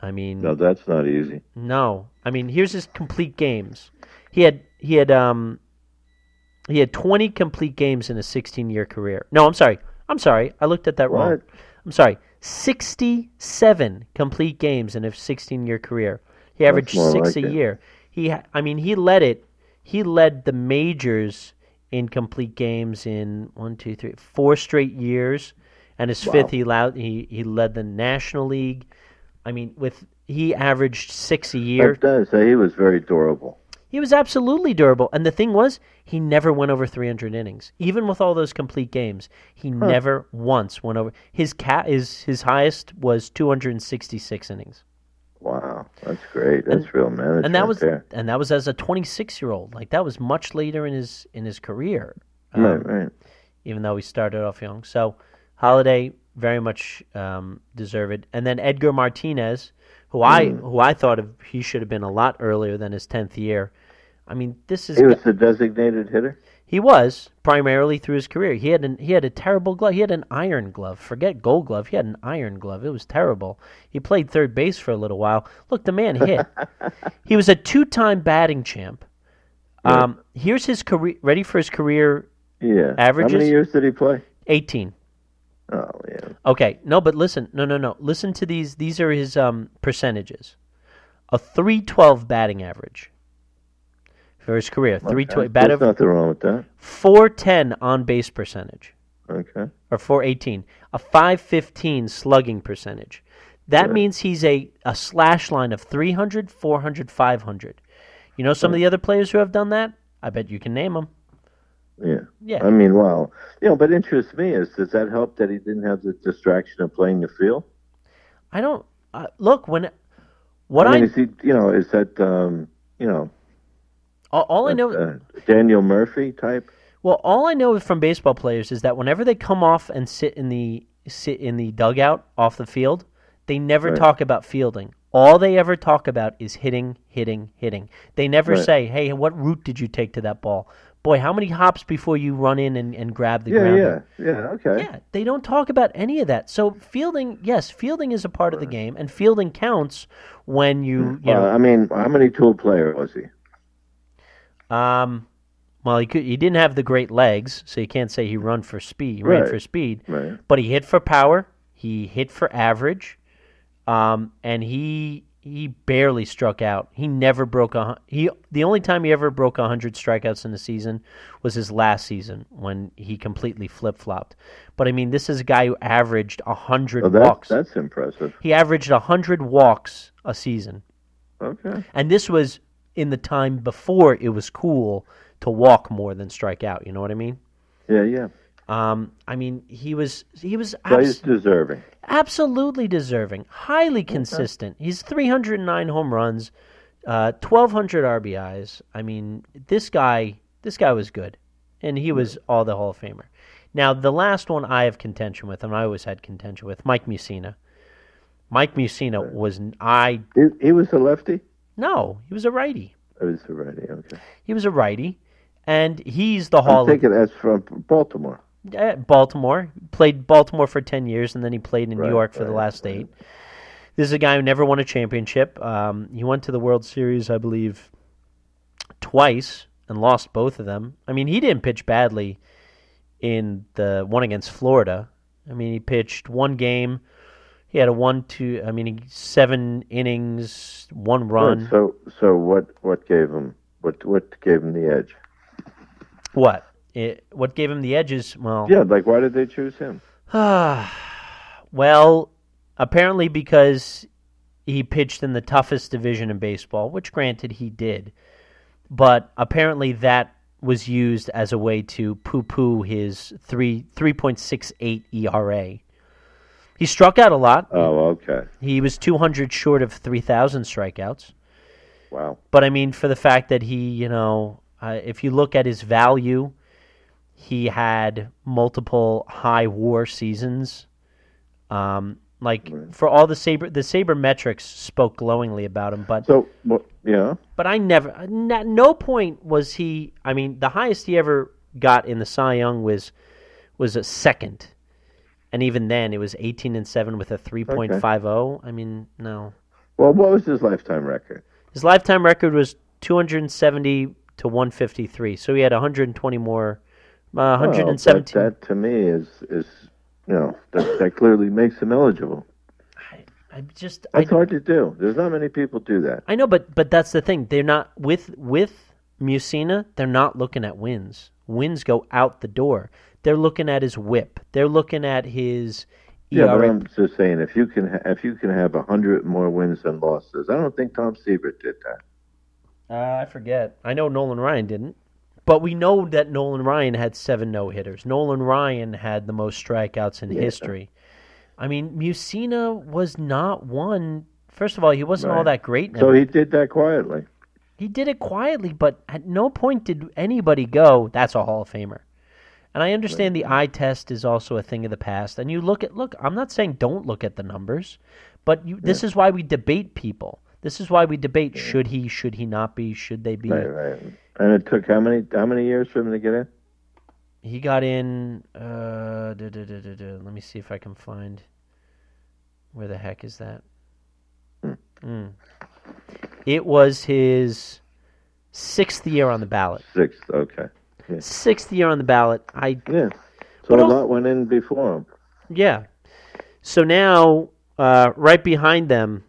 I mean, No, that's not easy. no, I mean here's his complete games. He had he had um he had 20 complete games in a 16 year career. No, I'm sorry. I'm sorry. I looked at that wrong. I'm sorry. 67 complete games in a 16 year career. He averaged 6 like a it. year. He I mean he led it. He led the majors in complete games in one, two, three, four straight years. And his Wow. fifth he allowed he he led the National League. I mean, with he averaged six a year. That does. He was very durable. He was absolutely durable, and the thing was, he never went over 300 innings, even with all those complete games. He never once went over his cat. His his highest was 266 innings. Wow, that's great. That's And- real management and that was there. and that was as a 26 year old. Like that was much later in his in his career. Um, right, right. even though he started off young. So Halladay very much um, deserved. And then Edgar Martinez, who I Hmm. who I thought of, he should have been a lot earlier than his tenth year. I mean, this is He was the designated hitter. he was primarily through his career. He had an, he had a terrible glove. He had an iron glove. Forget Gold Glove. He had an iron glove. It was terrible. He played third base for a little while. Look, the man hit. he was a two-time batting champ. Um, here's his career. Ready for his career? Yeah. How many years did he play? 18. Oh, yeah. Okay, no, but listen, no, no, no. Listen to these. These are his um, percentages. A three twelve batting average for his career. Three Okay. twelve bat There's nothing wrong with that. four ten on base percentage Okay. or four eighteen. A five fifteen slugging percentage. That Right. means he's a, a slash line of 300, 400, 500. You know some of the other players who have done that? I bet you can name them. Yeah. Yeah. I mean, wow. You know, but interests me is does that help that he didn't have the distraction of playing the field? I don't uh, look when what I I, mean, is he? You know, is that um, you know, all, all I know uh, Daniel Murphy type? Well, all I know from baseball players is that whenever they come off and sit in the sit in the dugout off the field, they never Right. talk about fielding. All they ever talk about is hitting, hitting, hitting. They never Right. say, "Hey, what route did you take to that ball? Boy, how many hops before you run in and, and grab the Yeah, grounder?" yeah, yeah. Okay. Yeah, they don't talk about any of that. So fielding, yes, fielding is a part of the game, and fielding counts when you you Uh, know I mean, how many tool player was he? Um, well, he could, he didn't have the great legs, so you can't say he run for speed. He ran for speed, Right. but he hit for power. He hit for average, um, and he he barely struck out. He never broke a he. The only time he ever broke hundred strikeouts in a season was his last season when he completely flip flopped. But I mean, this is a guy who averaged hundred Oh, that, walks. that's impressive. He averaged hundred walks a season. Okay. And this was in the time before it was cool to walk more than strike out. You know what I mean? Yeah, yeah. Um, I mean, he was he was abs- deserving. absolutely deserving, highly consistent. He's 309 home runs, uh, 1200 RBIs. I mean, this guy this guy was good, and he was all the Hall of Famer. Now, the last one I have contention with, and I always had contention with, Mike Mussina. Mike Mussina was I He, he was a lefty. no, he was a righty. He was a righty. Okay. He was a righty, and he's the Hall I'm of thinking that's from Baltimore. Uh, Baltimore. Played Baltimore for ten years, and then he played in New York for the last right. eight. This is a guy who never won a championship. Um, he went to the World Series, I believe, twice and lost both of them. I mean, he didn't pitch badly in the one against Florida. I mean, he pitched one game. He had a one two. I mean, seven innings, one run. Right, So, so what? What gave him? What? What gave him the edge? What? It, what gave him the edges? Well, Yeah, like why did they choose him? well, apparently because he pitched in the toughest division in baseball, which granted he did. But apparently that was used as a way to poo poo his three three point six eight ERA. He struck out a lot. Oh, okay. He was two hundred short of three thousand strikeouts. Wow. But I mean, for the fact that he, you know, uh, if you look at his value, he had multiple high WAR seasons. Um, like for all the saber, the saber metrics spoke glowingly about him. But So, well, yeah. but I never, at no point was he. I mean, the highest he ever got in the Cy Young was was a second, and even then it was eighteen and seven with a three point five zero. I mean, no. Well, what was his lifetime record? His lifetime record was 270 to 153. So he had 120 more, uh, Well, 117. that, that to me is is you know that, that clearly makes him eligible. I just, I, That's hard to do. There's not many people do that. I know, but but that's the thing. They're not with with Mussina. They're not looking at wins. Wins go out the door. They're looking at his whip. They're looking at his Yeah, but I'm just saying if you can ha- if you can have a hundred more wins than losses, I don't think Tom Seaver did that. Uh, I forget. I know Nolan Ryan didn't. But we know that Nolan Ryan had seven no hitters. Nolan Ryan had the most strikeouts in Yeah. history. I mean, Mussina was not one. First of all, he wasn't all that great. So he did that quietly. He did it quietly, but at no point did anybody go, "That's a Hall of Famer." And I understand the eye test is also a thing of the past. And you look at look. I'm not saying don't look at the numbers, but you, this is why we debate people. This is why we debate: should he, should he not be, should they be? Right, right. And it took how many how many years for him to get in? He got in. Uh, duh, duh, duh. Let me see if I can find. Where the heck is that? Mm. It was his sixth year on the ballot. Sixth, Okay. Sixth year on the ballot. I Yeah. So a lot went in before him. yeah. So now, uh, right behind them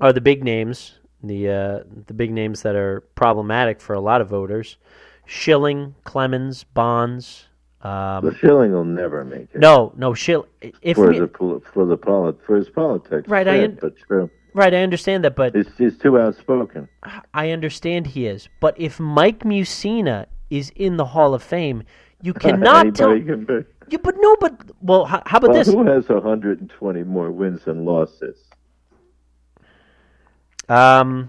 are the big names, the uh, the big names that are problematic for a lot of voters: Schilling, Clemens, Bonds. Um, The Schilling will never make it. no, no, Schill. If For we, the for the polit- for his politics. Right, I un- but true. right, I understand that, but He's, he's too outspoken. I understand he is. But if Mike Mussina is in the Hall of Fame, you cannot tell. Can be. You, but no, but well, how, how about Well, this? who has 120 more wins than losses? Um,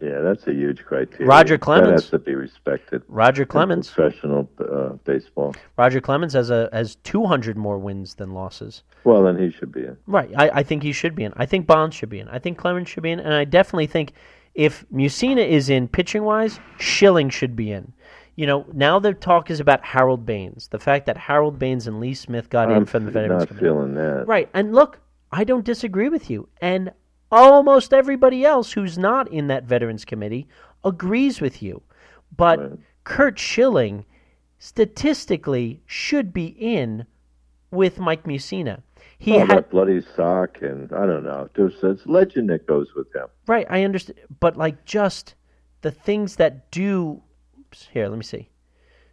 Yeah, that's a huge criteria. Roger That Clemens. has to be respected. Roger Clemens. Professional uh, baseball. Roger Clemens has a has two hundred more wins than losses. Well, then he should be in. Right. I, I think he should be in. I think Bonds should be in. I think Clemens should be in, and I definitely think if Mussina is in pitching wise, Schilling should be in. You know, now the talk is about Harold Baines. The fact that Harold Baines and Lee Smith got in I'm from the Veterans not Committee. feeling that. Right. And look, I don't disagree with you. And almost everybody else who's not in that Veterans Committee agrees with you. But Right. Curt Schilling statistically should be in with Mike Mussina. He oh, had that bloody sock, and I don't know. There's this legend that goes with him. right, I understand but like just the things that do here, let me see.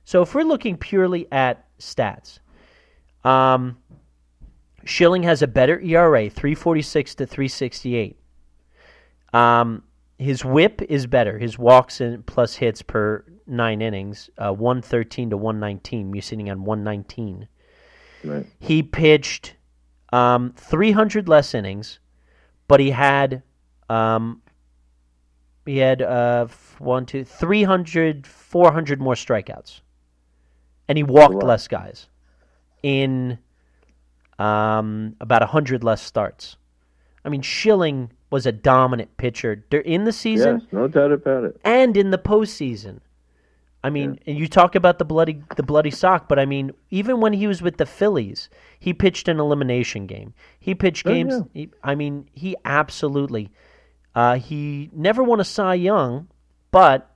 So if we're looking purely at stats, um Schilling has a better ERA, 346 to 368. Um, his whip is better. His walks and plus hits per nine innings, uh, 113 to 119. You're sitting on 119. Right. He pitched um, 300 less innings, but he had um, he had uh, one, two, 300, 400 more strikeouts, and he walked less guys in um, about 100 less starts. I mean, Schilling was a dominant pitcher in the season Yes, no doubt about it. and in the postseason. I mean, and you talk about the bloody the bloody sock, but I mean, even when he was with the Phillies, he pitched an elimination game. He pitched Oh, games. yeah. he- I mean, he absolutely. Uh, he never won a Cy Young, but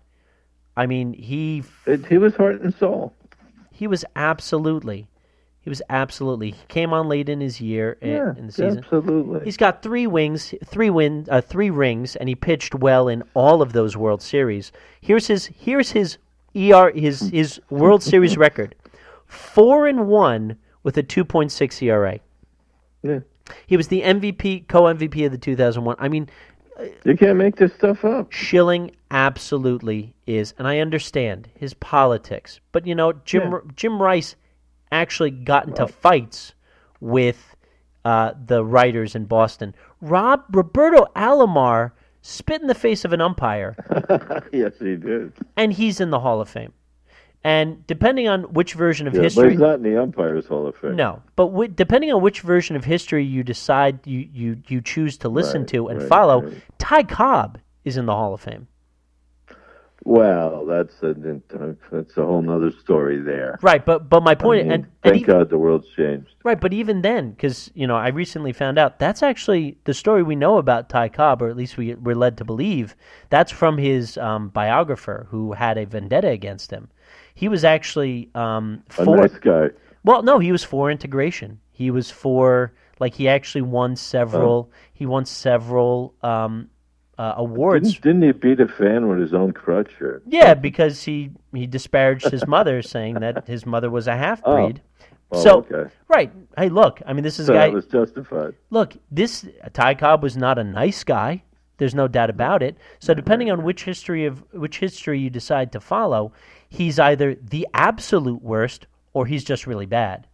I mean, he it. He was heart and soul. he was absolutely, he was absolutely. He came on late in his year in, Yeah, in the season. absolutely. He's got three wings, three win, uh, three rings, and he pitched well in all of those World Series. Here's his here's his ER his his World Series record: four and one with a two point six ERA. yeah. He was the MVP, co MVP of the 2001. I mean, You can't make this stuff up. Schilling absolutely is, and I understand his politics. But you know, Jim Yeah. Jim Rice actually got into fights with uh, the writers in Boston. Rob Roberto Alomar spit in the face of an umpire, yes, he did. and he's in the Hall of Fame. And depending on which version of Yeah, but history, he's not in the umpires Hall of Fame. no, but w- depending on which version of history you decide you, you, you choose to listen Right, to and right, follow, right. Ty Cobb is in the Hall of Fame. Well, that's a that's a whole other story there. Right, but but my I point, mean, and, and thank even, God the world's changed. right, but even then, because you know, I recently found out that's actually the story we know about Ty Cobb, or at least we we're led to believe. That's from his um, biographer, who had a vendetta against him. He was actually um, A for nice guy. well, no, he was for integration. He was for like he actually won several. He won several um, uh, awards. Didn't, didn't he beat a fan with his own crutch? Or, Yeah, because he he disparaged his mother, saying that his mother was a half breed. Oh, so okay. right, hey, look, I mean, this is a guy. that was justified. Look, this Ty Cobb was not a nice guy. There's no doubt about it. So depending on which history of which history you decide to follow, he's either the absolute worst or he's just really bad.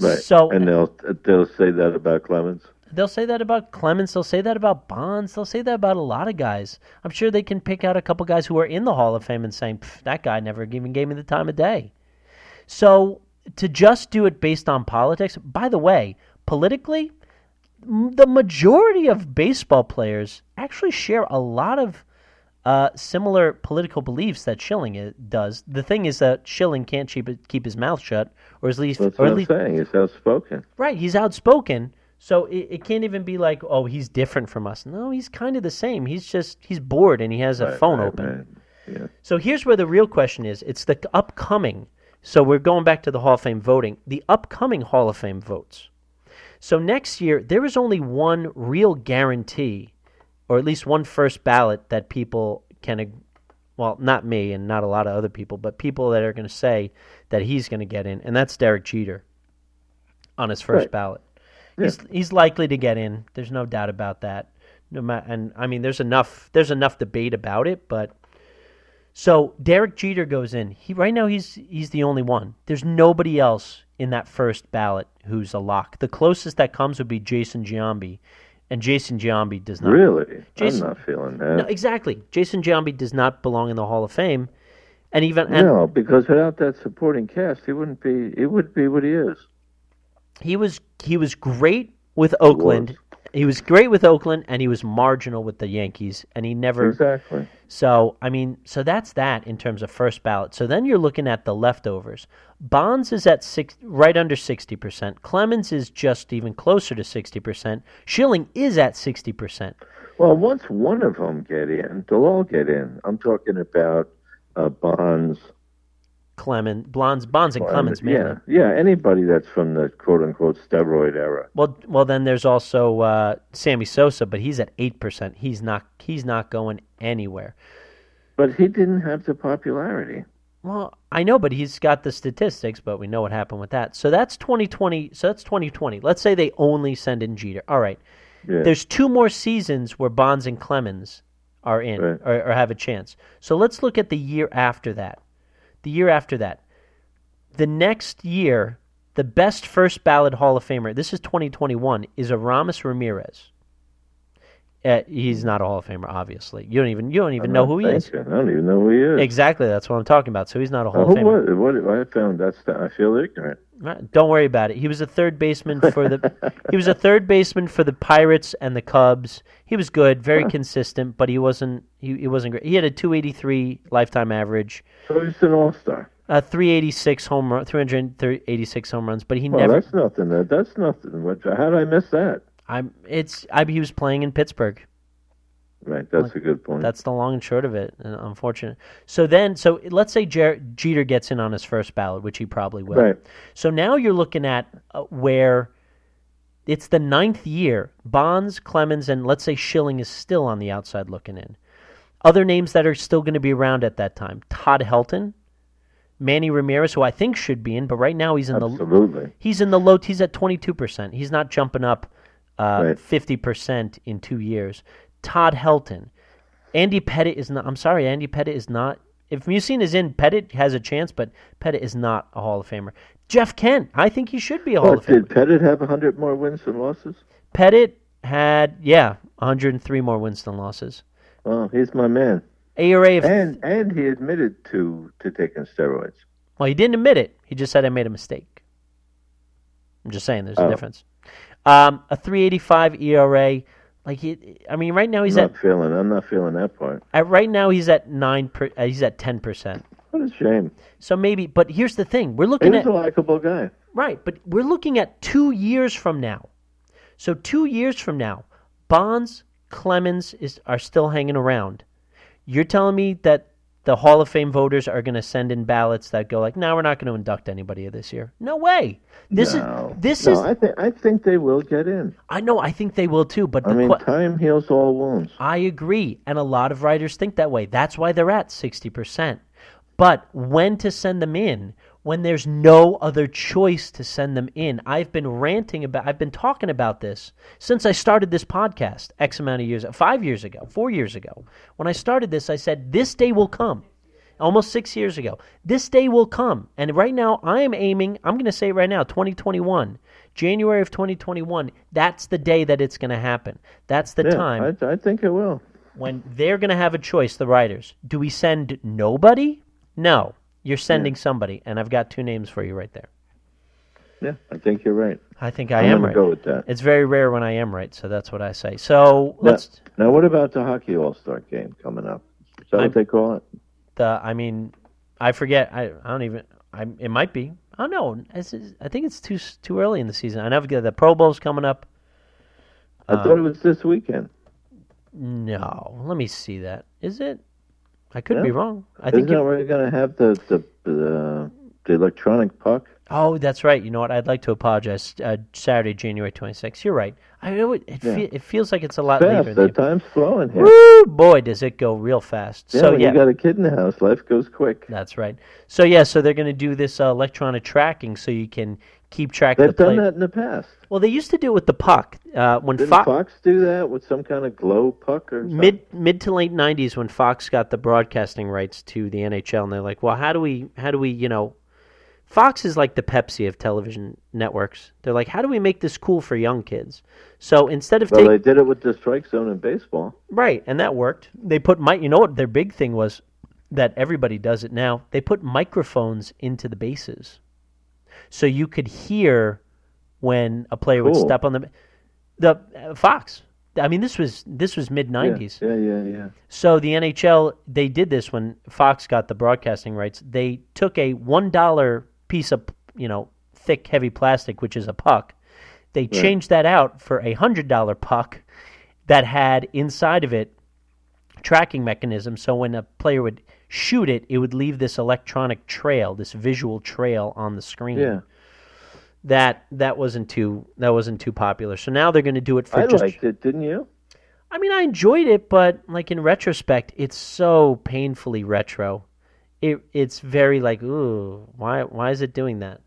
Right. So and they'll they'll say that about Clemens. They'll say that about Clemens. They'll say that about Bonds. They'll say that about a lot of guys. I'm sure they can pick out a couple guys who are in the Hall of Fame and saying that guy never even gave me the time of day. So to just do it based on politics. By the way, politically, the majority of baseball players actually share a lot of uh, similar political beliefs that Schilling does. The thing is that Schilling can't keep, keep his mouth shut, or at least, That's or what at I'm least, saying. He's outspoken. right? He's outspoken, so it, it can't even be like, oh, he's different from us. No, he's kind of the same. He's just he's bored and he has a Right, phone right, open. right. Yeah. So here's where the real question is. It's the upcoming. So we're going back to the Hall of Fame voting. The upcoming Hall of Fame votes. So next year, there is only one real guarantee, or at least one first ballot that people can, well, not me and not a lot of other people, but people that are going to say that he's going to get in, and that's Derek Jeter on his first Right. ballot. He's he's likely to get in. There's no doubt about that. No matter, and I mean, there's enough there's enough debate about it, but so Derek Jeter goes in. He right now he's he's the only one. There's nobody else in that first ballot who's a lock. The closest that comes would be Jason Giambi, and Jason Giambi does not. Really? Jason- I'm not feeling that. No, exactly. Jason Giambi does not belong in the Hall of Fame, and even and no, because without that supporting cast, he wouldn't be. He wouldn't be what he is. He was he was great with Oakland. He was great with Oakland, and he was marginal with the Yankees, and he never. Exactly. So I mean, so that's that in terms of first ballot. So then you're looking at the leftovers. Bonds is at six, right under sixty percent. Clemens is just even closer to sixty percent. Schilling is at sixty percent. Well, once one of them get in, they'll all get in. I'm talking about uh, Bonds. Clemens, Bonds, Bonds, and Clemens mainly. Yeah, yeah. Anybody that's from the quote unquote steroid era. Well, well, then there's also uh, Sammy Sosa, but he's at eight percent. He's not. He's not going anywhere. But he didn't have the popularity. Well, I know, but he's got the statistics, but we know what happened with that. So that's 2020. So that's 2020. Let's say they only send in Jeter. All right. Yeah. There's two more seasons where Bonds and Clemens are in Right. or, or have a chance. So let's look at the year after that. The year after that. The next year, the best first ballot Hall of Famer, this is 2021, is Aramis Ramirez. Uh, he's not a Hall of Famer, obviously. You don't even you don't even know who he is. I don't even know who he is. Exactly, that's what I'm talking about. So he's not a Hall Uh, of Famer. was? What I found that's. I feel ignorant. Right, Don't worry about it. He was a third baseman for the he was a third baseman for the Pirates and the Cubs. He was good, very consistent, but he wasn't he, he wasn't great. He had a 283 lifetime average, So he's an all star. uh, 386 home run, 386 home runs, but he Well, never that's nothing. That that's nothing. What? How did I miss that? I'm it's I he was playing in Pittsburgh. Right. That's a good point. That's the long and short of it. and Unfortunate. So then, so let's say Jer- Jeter gets in on his first ballot, which he probably will. Right. So now you're looking at uh, where it's the ninth year. Bonds, Clemens, and let's say Schilling is still on the outside looking in. Other names that are still going to be around at that time: Todd Helton, Manny Ramirez, who I think should be in, but right now he's in the Absolutely. he's in the low. He's at twenty two percent. He's not jumping up uh, Right. fifty percent in two years. Todd Helton, Andy Pettitte is not. I'm sorry, Andy Pettitte is not. If Musin is in, Pettitte has a chance, but Pettitte is not a Hall of Famer. Jeff Kent, I think he should be a Hall of Famer. did Pettitte have hundred more wins than losses? Pettitte had yeah, 103 more wins than losses. Well, he's my man. ARA of And and he admitted to to taking steroids. well, he didn't admit it. He just said I made a mistake. I'm just saying, there's a Oh. difference. Um, a 385 ERA. Like he, I mean, right now he's I'm at not feeling. I'm not feeling that part. At right now, he's at nine. Per, uh, he's at ten percent. What a shame. So maybe, but here's the thing: we're He looking was at a likable guy. right, but we're looking at two years from now. So two years from now, Bonds, Clemens is are still hanging around. You're telling me that the Hall of Fame voters are going to send in ballots that go like, "No, we're not going to induct anybody this year." No way. This no, is this no, is. I think I think they will get in. I know. I think they will too. But the I mean, que- time heals all wounds. I agree. And a lot of writers think that way. That's why they're at 60%. But when to send them in, when there's no other choice to send them in. I've been ranting about, I've been talking about this since I started this podcast X amount of years, five years ago, four years ago. When I started this, I said, this day will come. Almost six years ago. This day will come. And right now, I am aiming, I'm going to say it right now, 2021. January of 2021. That's the day that it's going to happen. That's the yeah, time I, I think it will. when they're going to have a choice, the writers. Do we send nobody? No. You're sending somebody, and I've got two names for you right there. Yeah, I think you're right. I think I I'm am right. go with that. It's very rare when I am right, so that's what I say. So Now, let's. now, what about the hockey All Star game coming up? Is that I'm- what they call it? The I mean, I forget. I, I don't even. I it might be. I don't know. It's, it's- I think it's too too early in the season. I know the Pro Bowl's coming up. I Uh, thought it was this weekend. No, let me see that. Is it? I could Yeah. be wrong. I Isn't think. that where you're going to have the the the, the electronic puck? oh, that's right. You know what? I'd like to apologize. Uh, Saturday, January 26th. You're right. I know it. It, Yeah. fe- it feels like it's a lot Fast. later. The time's flowing here. Woo, boy, does it go real fast. Yeah, so when yeah, you got a kid in the house, life goes quick. that's right. So yeah, so they're going to do this uh, electronic tracking, so you can keep track They've of the done play. that in the past. Well, they used to do it with the puck uh, when Didn't Fox Fox do that with some kind of glow puck or something? mid mid to late '90s when Fox got the broadcasting rights to the NHL, and they're like, well, how do we how do we you know, Fox is like the Pepsi of television networks. They're like, how do we make this cool for young kids? So instead of Well, taking they did it with the strike zone in baseball. Right, and that worked. They put mic. You know what their big thing was that everybody does it now. They put microphones into the bases, so you could hear when a player would step on the the uh, Fox. I mean, this was this was mid '90s. yeah, yeah, yeah. So the NHL they did this when Fox got the broadcasting rights. They took a one dollar piece of you know thick heavy plastic, which is a puck. They changed that out for a hundred dollar puck that had inside of it tracking mechanism. So when a player would shoot it, it would leave this electronic trail, this visual trail on the screen. Yeah, That that wasn't too that wasn't too popular. So now they're going to do it for I just liked it, didn't you? I mean, I enjoyed it, but like in retrospect, it's so painfully retro. It it's very like, ooh, why why is it doing that?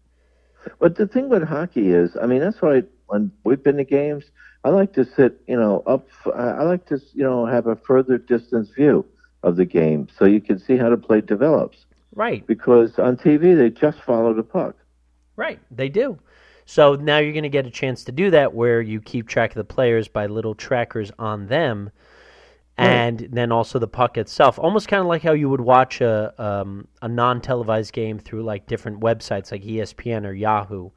But the thing with hockey is, I mean, that's why when we've been to games, I like to sit, you know, up. I I like to, you know, have a further distance view of the game, so you can see how the play develops. Right, Because on TV, they just follow the puck. right, they do. So now you're going to get a chance to do that, where you keep track of the players by little trackers on them, and then also the puck itself. Almost kind of like how you would watch a um, a non-televised game through like different websites like ESPN or Yahoo,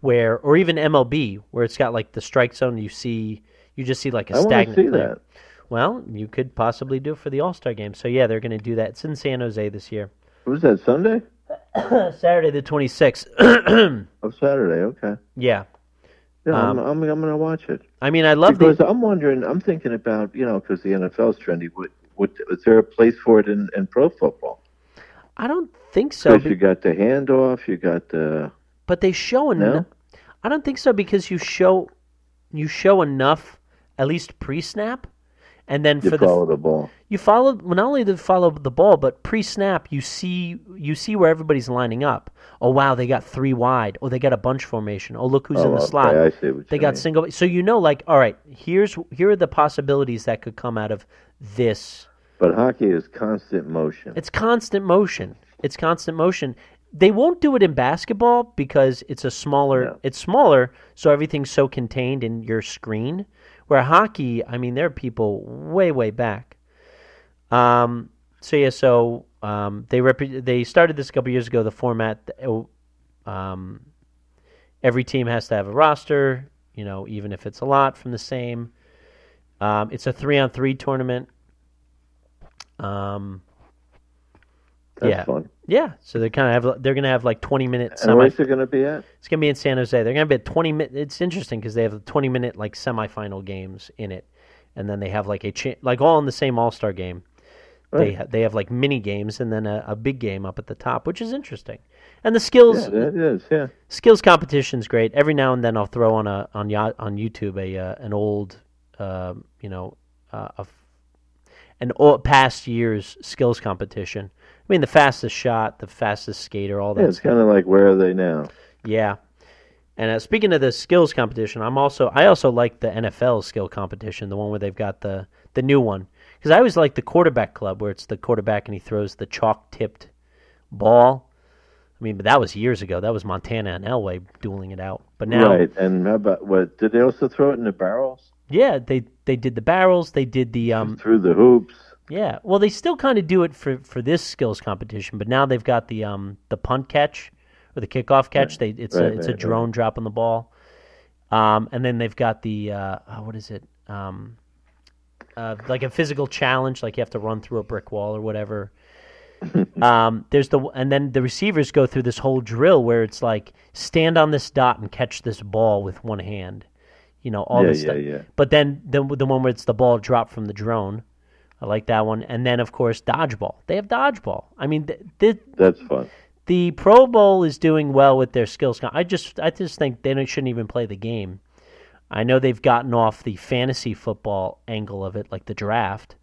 where or even MLB, where it's got like the strike zone. You see, you just see like a I stagnant see player. that. Well, you could possibly do it for the All Star game. So yeah, they're going to do that. It's in San Jose this year, Was that Sunday? Saturday the twenty sixth. Oh, Saturday. Okay. yeah, Yeah, Um, I'm, I'm, I'm going to watch it. I mean, I love because the. I'm wondering, I'm thinking about, you know, because the NFL's trendy. Would, would, is there a place for it in, in pro football? I don't think so, Because be- you got the handoff, you got the. but they show No? enough. I don't think so because you show, you show enough, at least pre snap, and then You for the follow the ball. you follow well, not only to follow the ball but pre-snap you see you see where everybody's lining up oh wow they got three wide oh they got a bunch formation oh look who's oh, in Oh, the okay, slot I see what they got mean. single so you know like all right here's here are the possibilities that could come out of this But hockey is constant motion. it's constant motion it's constant motion they won't do it in basketball because it's a smaller No. it's smaller so everything's so contained in your screen where hockey i mean there are people way way back um, so yeah, so um, they rep- they started this a couple years ago. The format, um, every team has to have a roster. You know, even if it's a lot from the same. Um, it's a three on three tournament. Um, That's yeah, fun. yeah. So they kind of have they're gonna have like twenty minute And semi. where's it going to be at? It's gonna be in San Jose. They're gonna be at twenty minute. It's interesting because they have twenty minute like semifinal games in it, and then they have like a cha- like all in the same All Star game. They ha- they have like mini games and then a, a big game up at the top, which is interesting. And the skills Yeah, it is. Yeah. skills competition's great. Every now and then I'll throw on a on on YouTube a uh, an old um, you know uh, a an old, past year's skills competition. I mean the fastest shot, the fastest skater, all that. Yeah, it's kind of like where are they now? Yeah. And uh, speaking of the skills competition, I'm also I also like the NFL skill competition, the one where they've got the the new one, because I always like the quarterback club where it's the quarterback and he throws the chalk tipped ball. I mean, but that was years ago. That was Montana and Elway dueling it out. But now, right. And how about what? Did they also throw it in the barrels? yeah, they they did the barrels. They did the um, Through the hoops? Yeah, well, they still kind of do it for, for this skills competition, but now they've got the um the punt catch or the kickoff catch. They it's Right, a it's a drone drop on the ball, um, and then they've got the uh, oh, what is it um, uh, like a physical challenge, like you have to run through a brick wall or whatever. um, there's the and then the receivers go through this whole drill where it's like stand on this dot and catch this ball with one hand, you know all Yeah, this yeah, stuff. yeah. But then the the one where it's the ball dropped from the drone. I like that one. And then, of course, dodgeball. They have dodgeball. I mean, the the, That's fun. the Pro Bowl is doing well with their skills. I just I just think they shouldn't even play the game. I know they've gotten off the fantasy football angle of it, like the draft,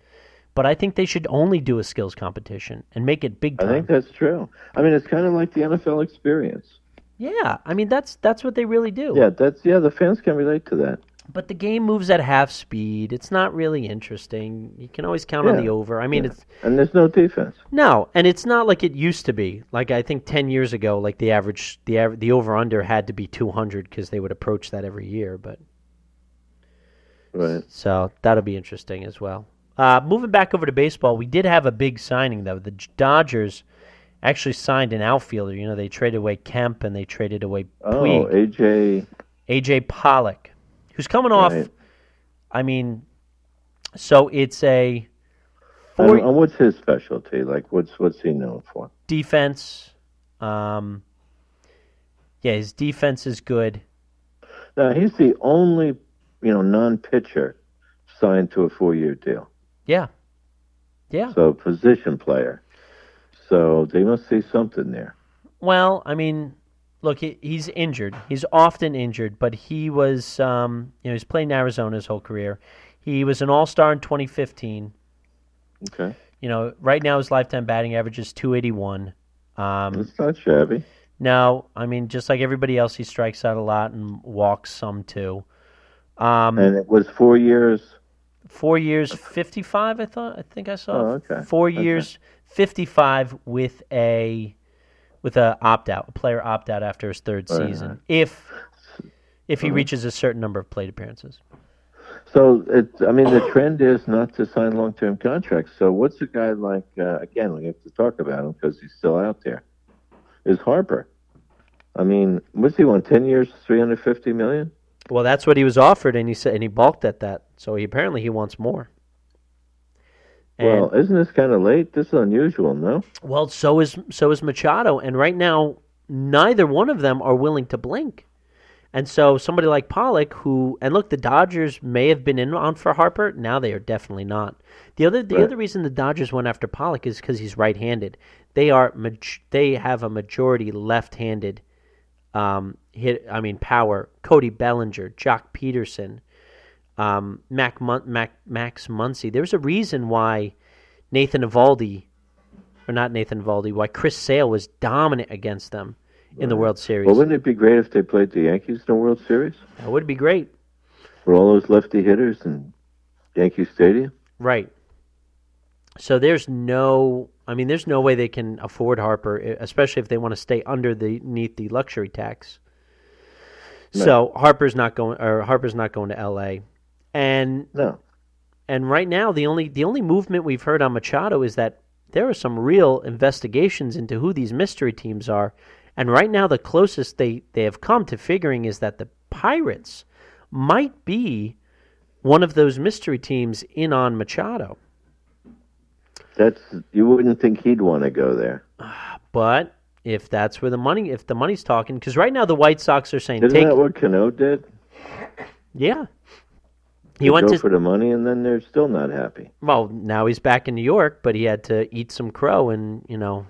but I think they should only do a skills competition and make it big time. I think that's true. I mean, it's kind of like the NFL experience. yeah, I mean that's that's what they really do. Yeah, that's yeah. The fans can relate to that. But the game moves at half speed. It's not really interesting. You can always count on the over. I mean, Yeah. it's And there's no defense. No, and it's not like it used to be. Like I think ten years ago, like the average, the the over under had to be two hundred because they would approach that every year. But Right. so that'll be interesting as well. Uh, moving back over to baseball, we did have a big signing though. The Dodgers actually signed an outfielder. You know, they traded away Kemp and they traded away Oh, AJ. AJ Pollock, who's coming off. Right. I mean, so it's a four and what's his specialty? Like, what's what's he known for? defense. Um, yeah, his defense is good. Now he's the only, you know, non-pitcher signed to a four-year deal. Yeah. Yeah. So position player. So they must see something there. Well, I mean, look, he, he's injured. He's often injured, but he was, um, you know, he's played in Arizona his whole career. He was an All Star in 2015. Okay, You know, right now his lifetime batting average is 281. Um, it's not shabby. Now, I mean, just like everybody else, he strikes out a lot and walks some too. Um, And it was four years. four years, 55. I thought. I think I saw. Oh, okay. Four Okay. years, 55 with a with a opt out, a player opt out after his third Right. season, if if Uh-huh. he reaches a certain number of plate appearances. So it, I mean, the trend is not to sign long-term contracts. So what's a guy like? Uh, again, we have to talk about him because he's still out there. Is Harper? I mean, what's he want? Ten years, three hundred fifty million. Well, that's what he was offered, and he said, and he balked at that. So he apparently he wants more. And, Well, isn't this kind of late? This is unusual, no? well, so is so is Machado, and right now neither one of them are willing to blink. And so somebody like Pollock, who and look, the Dodgers may have been in on for Harper. Now they are definitely not. The other the Right. other reason the Dodgers went after Pollock is because he's right-handed. They are they have a majority left-handed. Um, hit I mean power. Cody Bellinger, Joc Pederson, um, Mac, Mun- Mac Max Muncy. There's a reason why Nathan Eovaldi, or not Nathan Eovaldi, why Chris Sale was dominant against them in the World Series. Well, wouldn't it be great if they played the Yankees in the World Series that would be great. for all those lefty hitters in Yankee Stadium? Right. So there's no, I mean, there's no way they can afford Harper, especially if they want to stay underneath the luxury tax. So Harper's not going, or Harper's not going to L.A. And No. and right now the only the only movement we've heard on Machado is that there are some real investigations into who these mystery teams are, and right now the closest they they have come to figuring is that the Pirates might be one of those mystery teams in on Machado. That's you wouldn't think he'd want to go there. But if that's where the money, if the money's talking, because right now the White Sox are saying Isn't take, that what Cano did? yeah, he went go to for the money, and then they're still not happy. well now he's back in New York, but he had to eat some crow and you know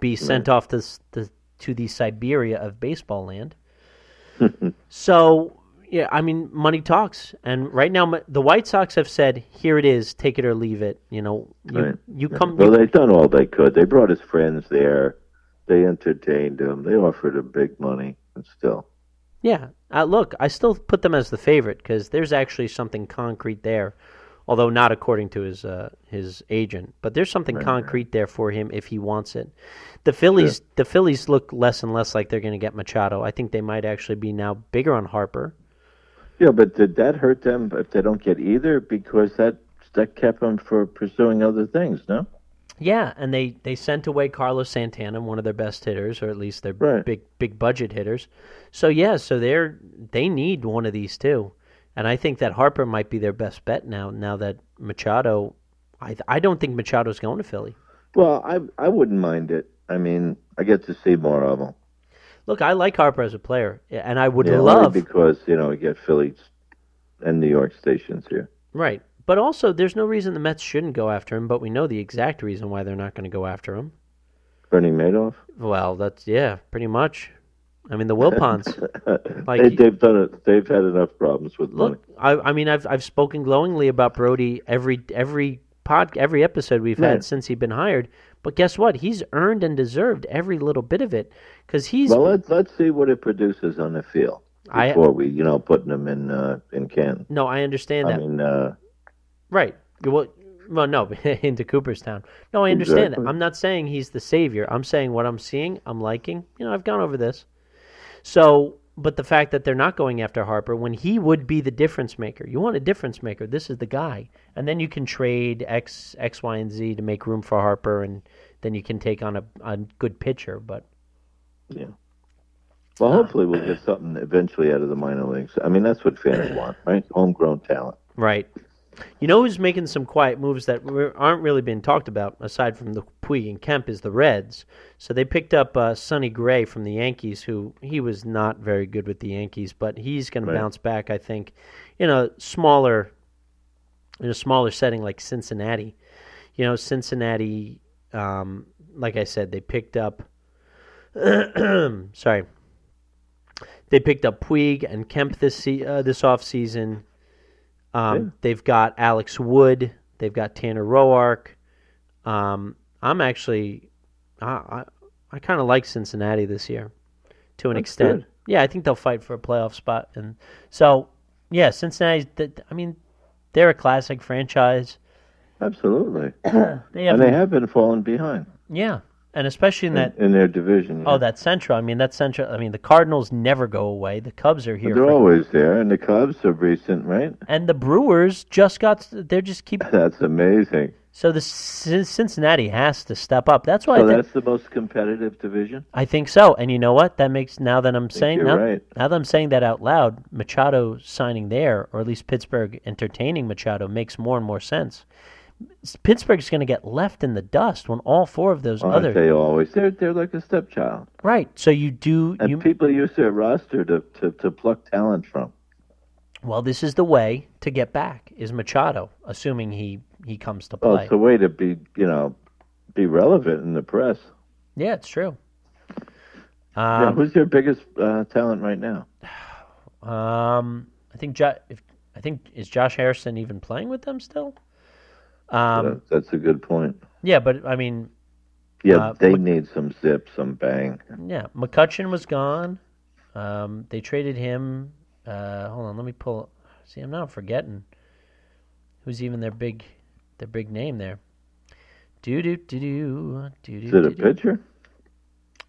be sent off to the to the Siberia of baseball land. so yeah, I mean money talks, and right now the White Sox have said here it is, take it or leave it. You know, you Right. you come. Well, you- they've done all they could. They brought his friends there. They entertained him. They offered him big money, and still. Yeah, uh, look, I still put them as the favorite because there's actually something concrete there although not according to his uh, his agent. But there's something concrete there for him if he wants it. The Phillies the Phillies look less and less like they're going to get Machado. I think they might actually be now bigger on Harper. Yeah, but did that hurt them if they don't get either? Because that that kept them for pursuing other things. No. Yeah, and they, they sent away Carlos Santana, one of their best hitters, or at least their Right. big big budget hitters. So yeah, so they're they need one of these two, and I think that Harper might be their best bet now. Now that Machado, I I don't think Machado's going to Philly. Well, I I wouldn't mind it. I mean, I get to see more of them. Look, I like Harper as a player, and I would Yeah, love because you know we get Philly and New York stations here. right. But also, there's no reason the Mets shouldn't go after him. But we know the exact reason why they're not going to go after him. Bernie Madoff. Well, that's yeah, pretty much. I mean, the Wilpons. Like- they, they've done it. They've had enough problems with money. Look, I, I mean, I've I've spoken glowingly about Brodie every every pod every episode we've had since he's been hired. But guess what? He's earned and deserved every little bit of it because he's Well, let's let's see what it produces on the field I- before we, you know, putting him in uh, in Canton. no, I understand I that. mean, uh, Right. Well, well, no, into Cooperstown. No, I understand that. I'm not saying he's the savior. I'm saying what I'm seeing, I'm liking. You know, I've gone over this. So, but the fact that they're not going after Harper when he would be the difference maker. You want a difference maker. This is the guy. And then you can trade X, X, Y, and Z to make room for Harper, and then you can take on a, a good pitcher. But yeah. Well, hopefully we'll get something eventually out of the minor leagues. I mean, that's what fans want, right? Homegrown talent. Right. You know who's making some quiet moves that aren't really being talked about, aside from the Puig and Kemp, is the Reds. So they picked up uh, Sonny Gray from the Yankees, who he was not very good with the Yankees, but he's going Right. to bounce back, I think, in a smaller, in a smaller setting like Cincinnati. You know, Cincinnati, um, like I said, they picked up. sorry, they picked up Puig and Kemp this uh, this off season. Um, Yeah. They've got Alex Wood. They've got Tanner Roark. Um, I'm actually, I I, I kind of like Cincinnati this year, to an That's extent. good. Yeah, I think they'll fight for a playoff spot, and so yeah, Cincinnati. I mean, they're a classic franchise. Absolutely. They have, and they have been falling behind yeah, and especially in that in their division. oh yeah. that Central. I mean, that Central. I mean, the Cardinals never go away. The Cubs are here, They're always there, and the Cubs are recent, right? and the Brewers just got. They're just keep. That's amazing. So the C- Cincinnati has to step up. That's why So think. that's the most competitive division. I think so. And you know what? That makes now that I'm saying now, right. now that I'm saying that out loud, Machado signing there, or at least Pittsburgh entertaining Machado, makes more and more sense. Pittsburgh's going to get left in the dust when all four of those Aren't other they always? They're they're like a stepchild, right. So you do and you people use their roster to, to, to pluck talent from. well. This is the way to get back is Machado, assuming he he comes to Well, play. it's a way to be you know be relevant in the press. yeah, it's true. yeah, Um, who's your biggest uh, talent right now? um, I think jo- if, I think is Josh Harrison even playing with them still? Um, That- that's a good point. yeah, but I mean, Yeah, uh, they Mc- need some zip, some bang. Yeah, McCutchen was gone. Um, they traded him. Uh, hold on, let me pull. See, I'm now forgetting who's even their big, their big name there. Do do do do do do. Is it a pitcher?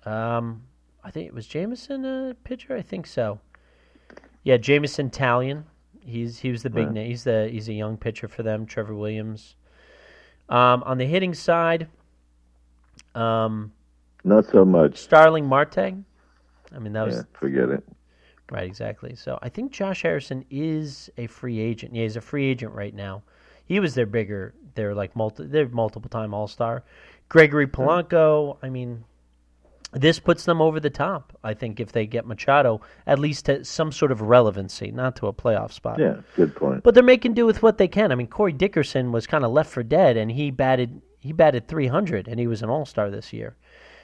Um, I think it was Jameson a pitcher. I think so. Yeah, Jameson Taillon. He's he was the big Right. name. He's the he's a young pitcher for them. Trevor Williams. Um, on the hitting side, um, Not so much. Starling Marte. I mean that was Yeah, forget it. Right, exactly. So I think Josh Harrison is a free agent. Yeah, he's a free agent right now. He was their bigger, they're like multi, they're multiple time All Star. Gregory Polanco. I mean, this puts them over the top. I think if they get Machado, at least to some sort of relevancy, not to a playoff spot. Yeah, good point. But they're making do with what they can. I mean, Corey Dickerson was kind of left for dead, and he batted he batted 300, and he was an All Star this year.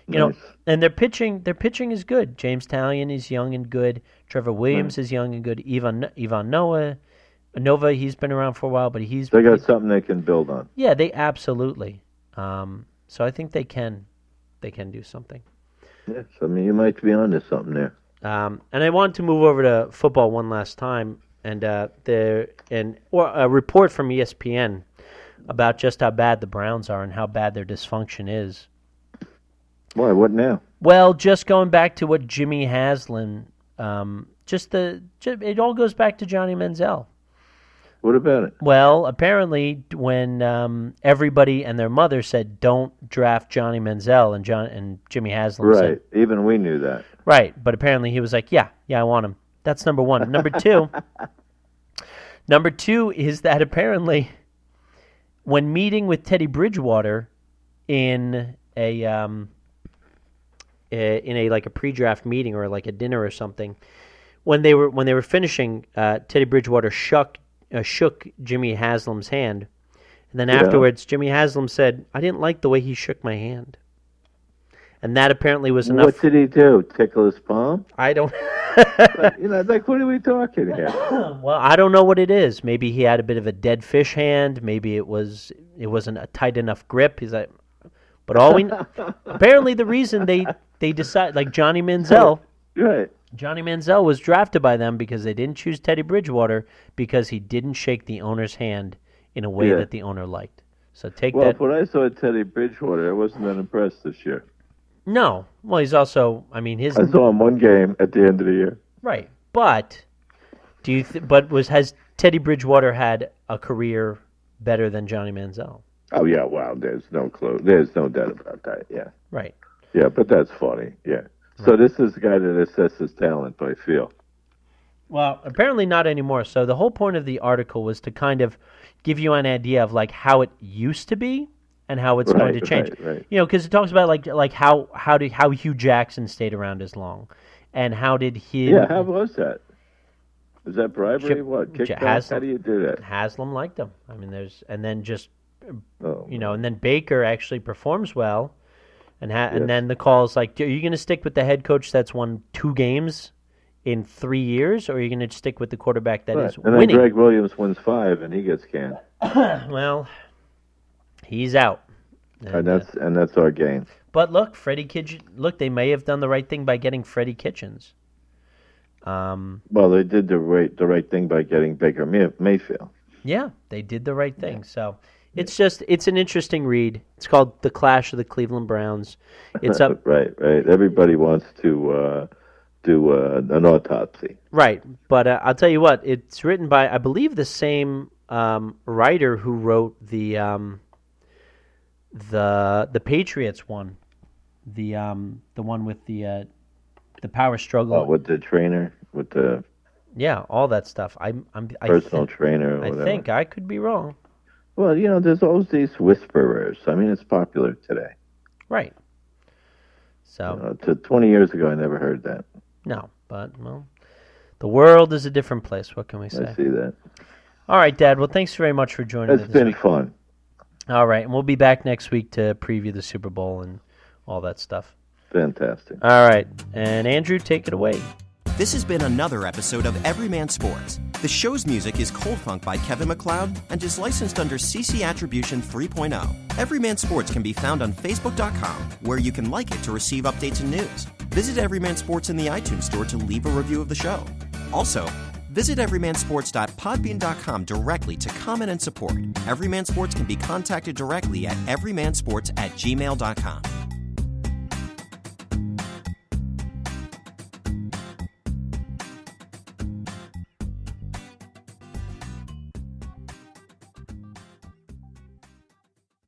You know, Nice. and their pitching their pitching is good. James Taillon is young and good. Trevor Williams is young and good. Ivan Ivan Noah Nova he's been around for a while, but he's They got something they can build on. yeah they absolutely. Um, so I think they can they can do something. Yes, I mean you might be onto something there. Um, and I want to move over to football one last time. and uh, the and or a report from ESPN about just how bad the Browns are and how bad their dysfunction is. Why? What now? Well, just going back to what Jimmy Haslam, um, just the it all goes back to Johnny Manziel. What about it? Well, apparently, when um, everybody and their mother said, "Don't draft Johnny Manziel," and John and Jimmy Haslam Right. said, Even we knew that. Right, but apparently he was like, "Yeah, yeah, I want him." That's number one. Number two, number two is that apparently, when meeting with Teddy Bridgewater in a um, in a like a pre-draft meeting or like a dinner or something, when they were when they were finishing, uh, Teddy Bridgewater shook uh, shook Jimmy Haslam's hand, and then Yeah. afterwards, Jimmy Haslam said, "I didn't like the way he shook my hand." And that apparently was enough. What did he do? Tickle his palm? I don't. But, you know, like what are we talking here? well, I don't know what it is. Maybe he had a bit of a dead fish hand. Maybe it was it wasn't a tight enough grip. He's like, but all we apparently the reason they they decide like Johnny Manziel. Right. Johnny Manziel was drafted by them because they didn't choose Teddy Bridgewater because he didn't shake the owner's hand in a way Yeah. that the owner liked. So take Well, that. when I saw Teddy Bridgewater, I wasn't that impressed this year. No, well, he's also. I mean, his I saw him one game at the end of the year. Right, but do you? Th- but was has Teddy Bridgewater had a career better than Johnny Manziel? Oh yeah, wow. There's no clue. There's no doubt about that. Yeah, Right. yeah. But that's funny. Yeah. So this is the guy that assesses talent by feel. Well, apparently not anymore. So the whole point of the article was to kind of give you an idea of like how it used to be and how it's going to change. right, right. You know, because it talks about like like how how did how Hue Jackson stayed around as long, and how did he Yeah. How was that? Is that bribery? Chip- what? Kickback? Haslam- How do you do that? Haslam liked him. I mean, there's and then just Oh, you know, and then Baker actually performs well, and ha- and then the call is like, are you going to stick with the head coach that's won two games in three years, or are you going to stick with the quarterback that is right. And then winning? Gregg Williams wins five, and he gets canned, well, he's out. and And, uh, that's and that's our gain. but look, Freddie Kitchen. Look, they may have done the right thing by getting Freddie Kitchens. Um, Well, they did the right the right thing by getting Baker May- Mayfield. yeah, they did the right thing. So it's just it's an interesting read. It's called "The Clash of the Cleveland Browns." It's up right, right. Everybody wants to uh, do uh, an autopsy. Right, but uh, I'll tell you what, it's written by I believe the same um, writer who wrote the um, the the Patriots one, the um, the one with the uh, the power struggle. Uh, with the trainer, with the yeah, all that stuff. I'm I'm I, personal trainer. Or I think I could be wrong. Well, you know, there's always these whisperers. I mean, it's popular today. Right. So Uh, to 20 years ago, I never heard that. no, but well, the world is a different place. What can we say? I see that. All right, Dad. Well, thanks very much for joining It's been week. fun. All right, and we'll be back next week to preview the Super Bowl and all that stuff. Fantastic. All right, and Andrew, take it away. This has been another episode of Everyman Sports. The show's music is Cold Funk by Kevin MacLeod and is licensed under CC Attribution 3.0. Everyman Sports can be found on Facebook.com, where you can like it to receive updates and news. Visit Everyman Sports in the iTunes Store to leave a review of the show. Also, visit everymansports.podbean.com directly to comment and support. Everyman Sports can be contacted directly at everymansports at gmail.com.